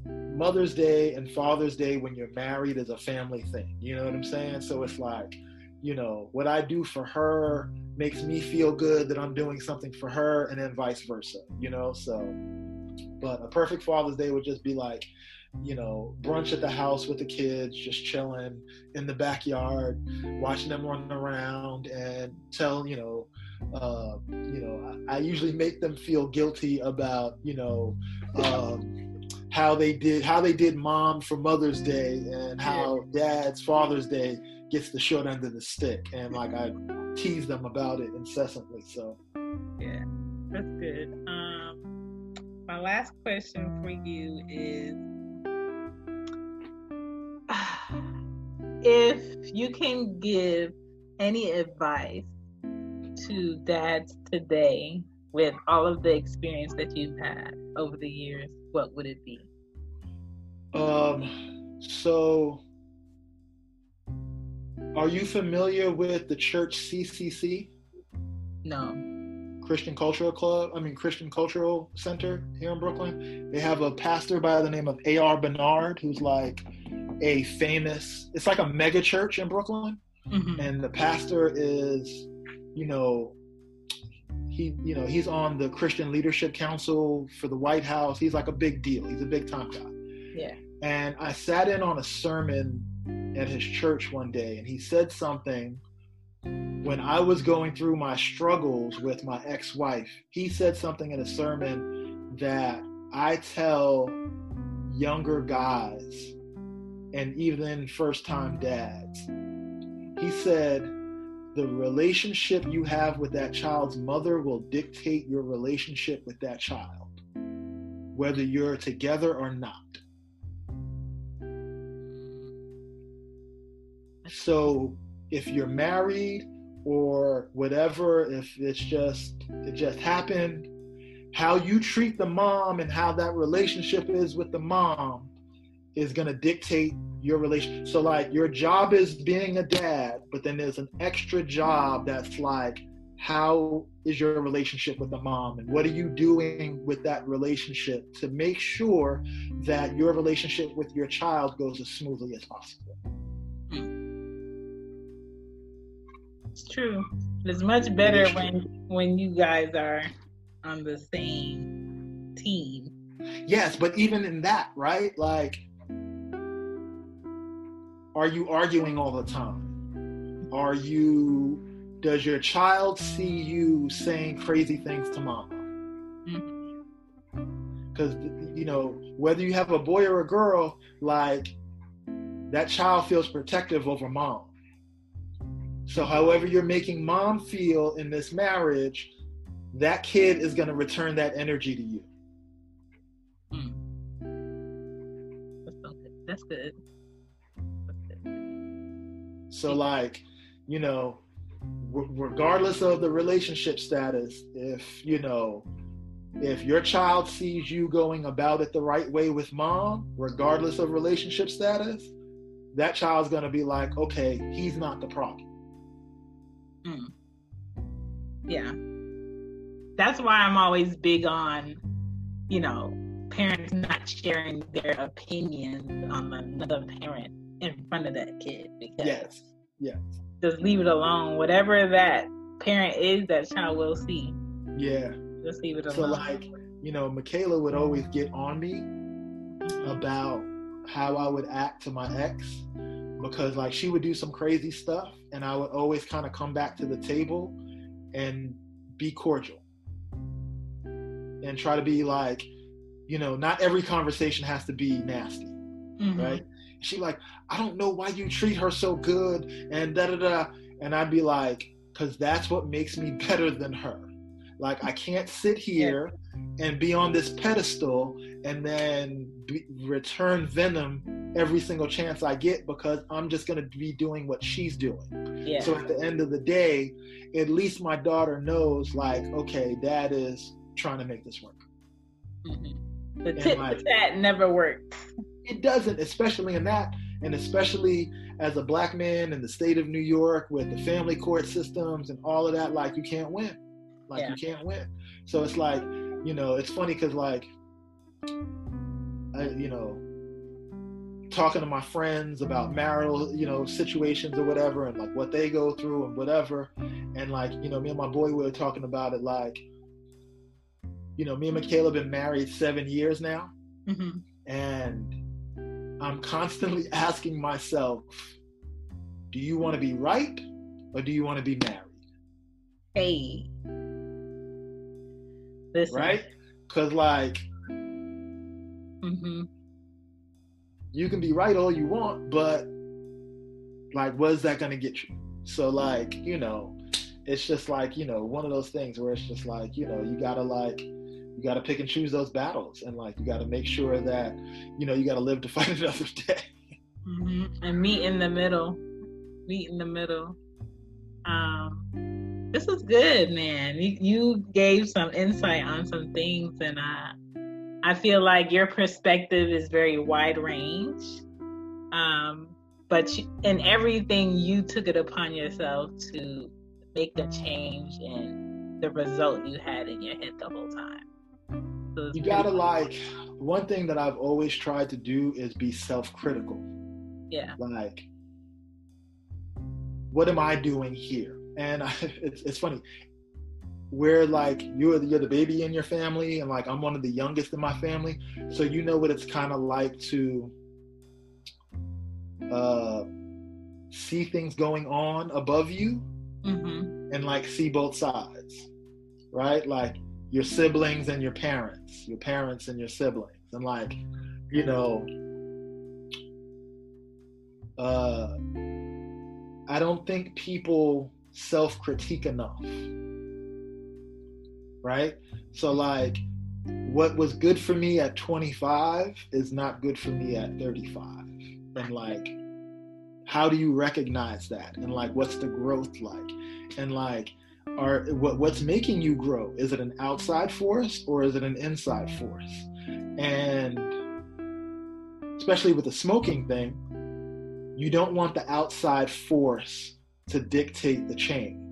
Speaker 5: Mother's Day and Father's Day when you're married is a family thing. You know what I'm saying? So it's like, you know, what I do for her makes me feel good that I'm doing something for her and then vice versa, you know? So, but a perfect Father's Day would just be like, you know, brunch at the house with the kids, just chilling in the backyard, watching them run around and tell, you know, uh, you know, I, I usually make them feel guilty about, you know, um, how they did how they did mom for Mother's Day and how dad's Father's Day gets the short end of the stick, and like I tease them about it incessantly. So
Speaker 6: Yeah. That's good. Um, my last question for you is if you can give any advice to dads today with all of the experience that you've had over the years, what would it be?
Speaker 5: Um, so are you familiar with the church CCC,
Speaker 6: No.
Speaker 5: Christian Cultural Club? I mean, Christian Cultural Center here in Brooklyn. They have a pastor by the name of A.R. Bernard, who's like a famous, it's like a mega church in Brooklyn.
Speaker 6: Mhm.
Speaker 5: And the pastor is, you know, he you know he's on the Christian Leadership Council for the White House. He's like a big deal. He's a big time guy.
Speaker 2: Yeah.
Speaker 5: And I sat in on a sermon at his church one day, and he said something when I was going through my struggles with my ex wife. He said something in a sermon that I tell younger guys and even first time dads. He said, The relationship you have with that child's mother will dictate your relationship with that child, whether you're together or not. So if you're married or whatever, if it's just it just happened, how you treat the mom and how that relationship is with the mom is going to dictate your relation. So like your job is being a dad, but then there's an extra job that's like how is your relationship with the mom and what are you doing with that relationship to make sure that your relationship with your child goes as smoothly as possible.
Speaker 2: It's true. It's much better when when you guys are on the same team.
Speaker 5: Yes, but even in that, right? Like are you arguing all the time? Are you does your child see you saying crazy things to mom? Because mm-hmm. you know, whether you have a boy or a girl, like that child feels protective over mom. So, however, you're making mom feel in this marriage, that kid is going to return that energy to you.
Speaker 2: Mm. That's good. That's
Speaker 5: good. So, like, you know, regardless of the relationship status, if, you know, if your child sees you going about it the right way with mom, regardless of relationship status, that child's going to be like, okay, he's not the problem.
Speaker 2: Mm. Yeah. That's why I'm always big on, you know, parents not sharing their opinions on another parent in front of that kid because
Speaker 5: yes, yes,
Speaker 2: just leave it alone. Whatever that parent is, that child will see.
Speaker 5: Yeah,
Speaker 2: just leave it alone.
Speaker 5: So like, you know, Michaela would always get on me about how I would act to my ex because like she would do some crazy stuff and I would always kind of come back to the table and be cordial and try to be like, you know, not every conversation has to be nasty, mm-hmm. right? She like, I don't know why you treat her so good and da da da, and I'd be like, because that's what makes me better than her. Like I can't sit here and be on this pedestal and then be, return venom every single chance I get because I'm just going to be doing what she's doing.
Speaker 2: Yeah.
Speaker 5: So at the end of the day, at least my daughter knows, like, okay, dad is trying to make this work.
Speaker 2: Mm-hmm. The tit for tat never works.
Speaker 5: It doesn't, especially in that, and especially as a black man in the state of New York with the family court systems and all of that. Like, you can't win. Like, yeah. you can't win. So it's like, you know, it's funny because like, I, you know, talking to my friends about marital, you know, situations or whatever, and like what they go through and whatever, and like, you know, me and my boy we were talking about it, like, you know, me and Michaela have been married seven years now,
Speaker 2: mm-hmm.
Speaker 5: and I'm constantly asking myself, do you want to be right or do you want to be married?
Speaker 2: Hey. Listen.
Speaker 5: Right? Because, like,
Speaker 2: mm-hmm.
Speaker 5: You can be right all you want, but, like, what is that going to get you? So, like, you know, it's just like, you know, one of those things where it's just like, you know, you got to, like, you got to pick and choose those battles. And, like, you got to make sure that, you know, you got to live to fight another day.
Speaker 2: Mm-hmm. And meet in the middle. Meet in the middle. Um, this is good, man. You, you gave some insight on some things, and I, I feel like your perspective is very wide range. Um, but you, in everything, you took it upon yourself to make the change and the result you had in your head the whole time.
Speaker 5: So you gotta like one thing that I've always tried to do is be self-critical.
Speaker 2: Yeah.
Speaker 5: Like, what am I doing here? And I, it's, it's funny. We're like you're you're the baby in your family and like I'm one of the youngest in my family. So you know what it's kind of like to uh see things going on above you
Speaker 2: Mm-hmm.
Speaker 5: and like see both sides right? Like your siblings and your parents your parents and your siblings. And like you know uh I don't think people self-critique enough right? So like what was good for me at 25 is not good for me at 35. And like how do you recognize that? And like what's the growth like? And like are what what's making you grow? Is it an outside force or is it an inside force? And especially with the smoking thing, you don't want the outside force to dictate the change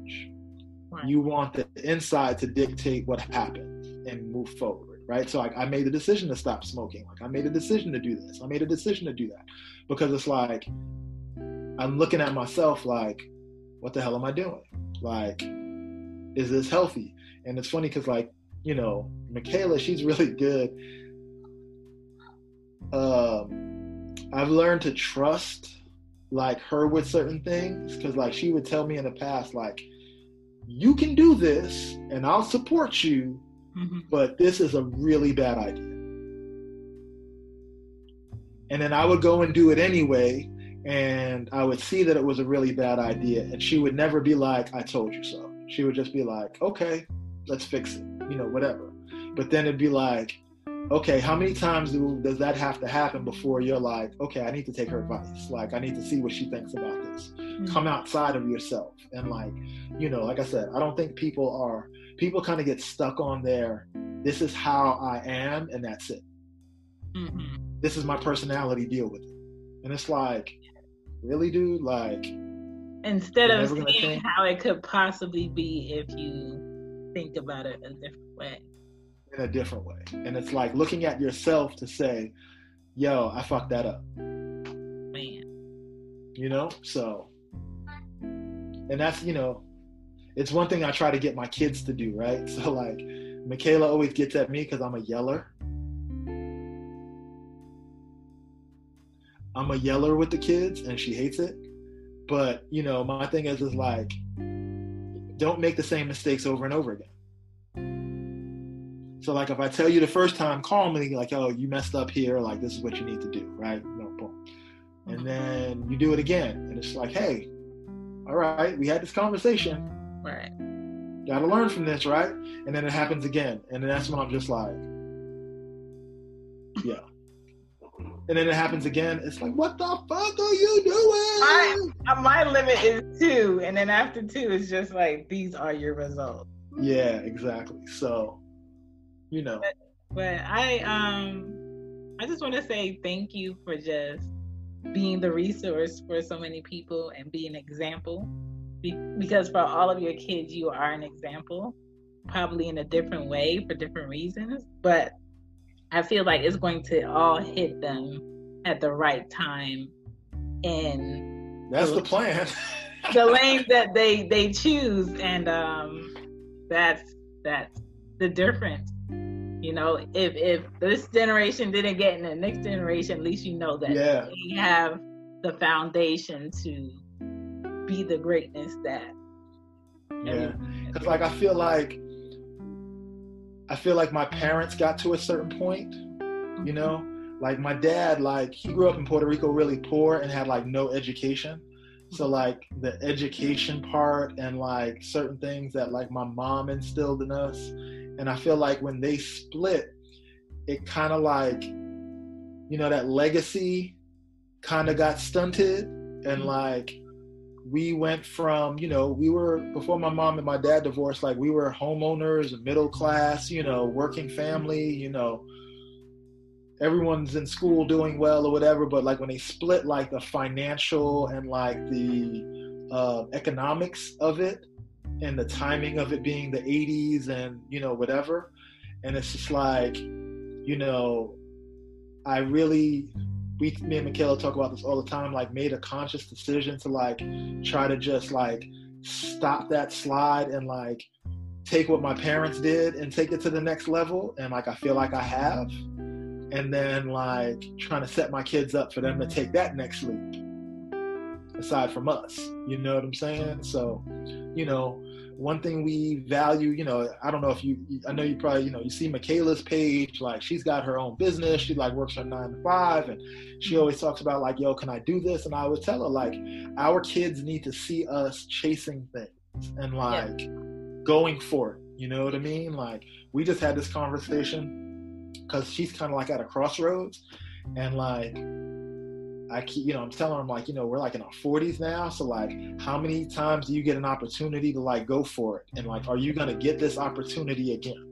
Speaker 2: Right.
Speaker 5: you want the inside to dictate what happens and move forward right? So like i made a decision to stop smoking. Like i made a decision to do this. I made a decision to do that. Because it's like i'm looking at myself like what the hell am i doing? Like is this healthy? And it's funny because like you know michaela she's really good. Um i've learned to trust like her with certain things because like she would tell me in the past like you can do this and I'll support you,
Speaker 2: Mhm.
Speaker 5: but this is a really bad idea. And then I would go and do it anyway, and I would see that it was a really bad idea. And she would never be like, I told you so. She would just be like, okay, let's fix it, you know, whatever. But then it'd be like, okay, how many times do, does that have to happen before you're like, okay, I need to take her advice? Like, I need to see what she thinks about this. Come outside of yourself and like, you know, like I said, I don't think people are people kind of get stuck on their this is how I am and that's it.
Speaker 2: Mhm.
Speaker 5: This is my personality, deal with it. And it's like, really, dude? Like,
Speaker 2: Instead of seeing how it could possibly be if you think about it a different way.
Speaker 5: In a different way. And it's like looking at yourself to say, yo, I fucked that up.
Speaker 2: Man.
Speaker 5: You know? So and that's, you know, it's one thing I try to get my kids to do, right? So like Michaela always gets at me because I'm a yeller. I'm a yeller with the kids and she hates it. But, you know, my thing is is like don't make the same mistakes over and over again. So like if I tell you the first time calmly, like, oh, you messed up here, like this is what you need to do, right? No, boom. And then you do it again, and it's like, hey, all right, we had this conversation.
Speaker 2: Right.
Speaker 5: Gotta learn from this, right? And then it happens again. And then that's when I'm just like, yeah. And then it happens again. It's like, what the fuck are you doing?
Speaker 2: Uh, My limit is two, and then after two, it's just like these are your results.
Speaker 5: Yeah, exactly. So, you know,
Speaker 2: But I um I just want to say thank you for just being the resource for so many people and be an example. Be- because for all of your kids, you are an example, probably in a different way for different reasons. But I feel like it's going to all hit them at the right time And
Speaker 5: that's the plan.
Speaker 2: the lane that they they choose and um that's that's the difference you know if if this generation didn't get in the next generation at least you know that
Speaker 5: Yeah.
Speaker 2: they have the foundation to be the greatness that
Speaker 5: Yeah. Cause like I feel like I feel like my parents got to a certain point, you know? Like my dad, like he grew up in Puerto Rico really poor and had like no education. So like the education part and like certain things that like my mom instilled in us. And I feel like when they split, it kind of like, you know, that legacy kind of got stunted. And like we went from, you know, we were before my mom and my dad divorced, like we were homeowners, middle class, you know, working family, you know, everyone's in school doing well or whatever. But like when they split, like the financial and like the uh, economics of it and the timing of it being the 80s and, you know, whatever. And it's just like, you know, I really we me and Michaela talk about this all the time, like made a conscious decision to like try to just like stop that slide and like take what my parents did and take it to the next level. And like i feel like i have. And then like trying to set my kids up for them to take that next leap aside from us. You know what i'm saying? So you know one thing we value, you know, I don't know if you, I know you probably, you know, you see Michaela's page, like she's got her own business. She like works from nine to five, and she always talks about like, yo, can I do this? And I would tell her like, our kids need to see us chasing things and like yeah. going for it. You know what I mean? Like we just had this conversation because she's kind of like at a crossroads, and like I keep, you know, I'm telling them like, you know, we're like in our 40s now. So like, how many times do you get an opportunity to like go for it? And like, are you gonna get this opportunity again?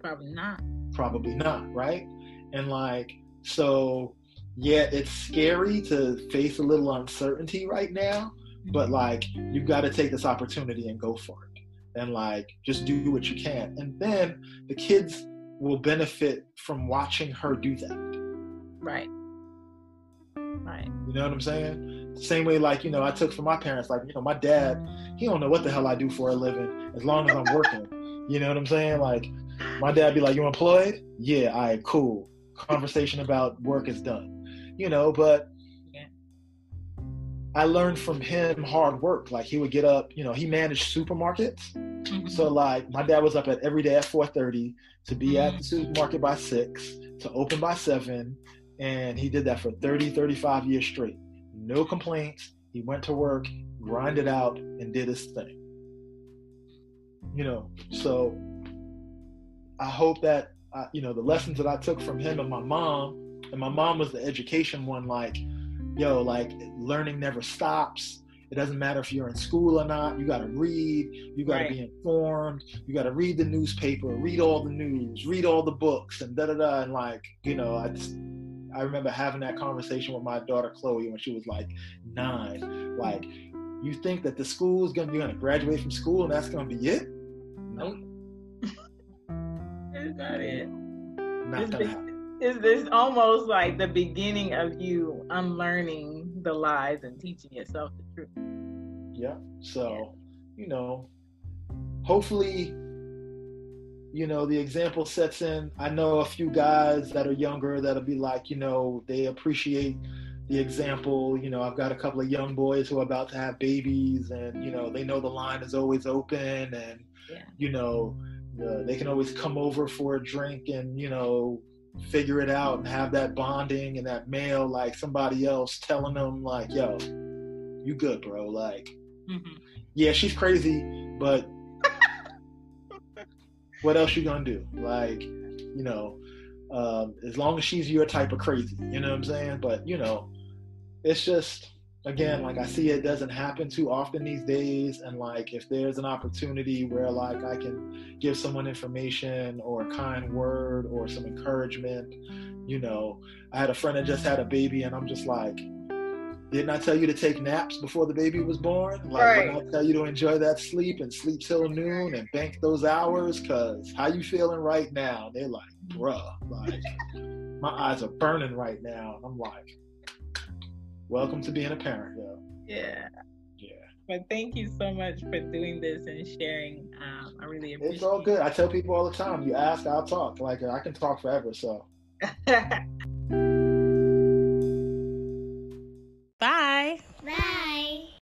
Speaker 6: Probably not.
Speaker 5: Probably not, right? And like, so yeah, it's scary to face a little uncertainty right now, but mm-hmm. like, you've got to take this opportunity and go for it, and like, just do what you can, and then the kids will benefit from watching her do that.
Speaker 6: Right. Right.
Speaker 5: You know what I'm saying? Same way, like, you know, I took from my parents, like, you know, my dad, he don't know what the hell I do for a living as long as I'm working. you know what I'm saying? Like, my dad be like, You employed? Yeah, I right, cool. Conversation about work is done. You know, but yeah. I learned from him hard work. Like he would get up, you know, he managed supermarkets. Mm-hmm. So like my dad was up at every day at 4:30 to be mm-hmm. at the supermarket by six, to open by seven, and he did that for 30, 35 years straight. No complaints. He went to work, grinded out, and did his thing. You know, so I hope that, uh, you know, the lessons that I took from him and my mom, and my mom was the education one, like, yo, like learning never stops. It doesn't matter if you're in school or not. You got to read. You got to right. be informed. You got to read the newspaper, read all the news, read all the books, and da da da. And like, you know, I just I remember having that conversation with my daughter Chloe when she was like nine. Like, you think that the school is gonna be gonna graduate from school and that's gonna be it?
Speaker 6: Nope. Is that it?
Speaker 5: Not gonna happen.
Speaker 6: Is this almost like the beginning of you unlearning the lies and teaching yourself the truth?
Speaker 5: Yeah. So, you know, hopefully you know, the example sets in. I know a few guys that are younger that'll be like, you know, they appreciate the example. You know, I've got a couple of young boys who are about to have babies, and you know, they know the line is always open, and yeah. you know, uh, they can always come over for a drink and you know figure it out and have that bonding and that male like somebody else telling them like, yo, you good, bro. Like, mm-hmm. yeah, she's crazy, but what else you gonna do? Like, you know, um, as long as she's your type of crazy, you know what I'm saying? But you know, it's just again, like I see it doesn't happen too often these days. And like if there's an opportunity where like I can give someone information or a kind word or some encouragement, you know, I had a friend that just had a baby and I'm just like, didn't I tell you to take naps before the baby was born? Like, right. didn't I tell you to enjoy that sleep and sleep till noon and bank those hours? Cause how you feeling right now? They're like, bruh, like my eyes are burning right now. And I'm like, welcome to being a parent, yo.
Speaker 6: Yeah.
Speaker 5: Yeah.
Speaker 6: But thank you so much for doing this and sharing. Um, I really appreciate.
Speaker 5: It's all good. I tell people all the time. You ask, I'll talk. Like I can talk forever. So.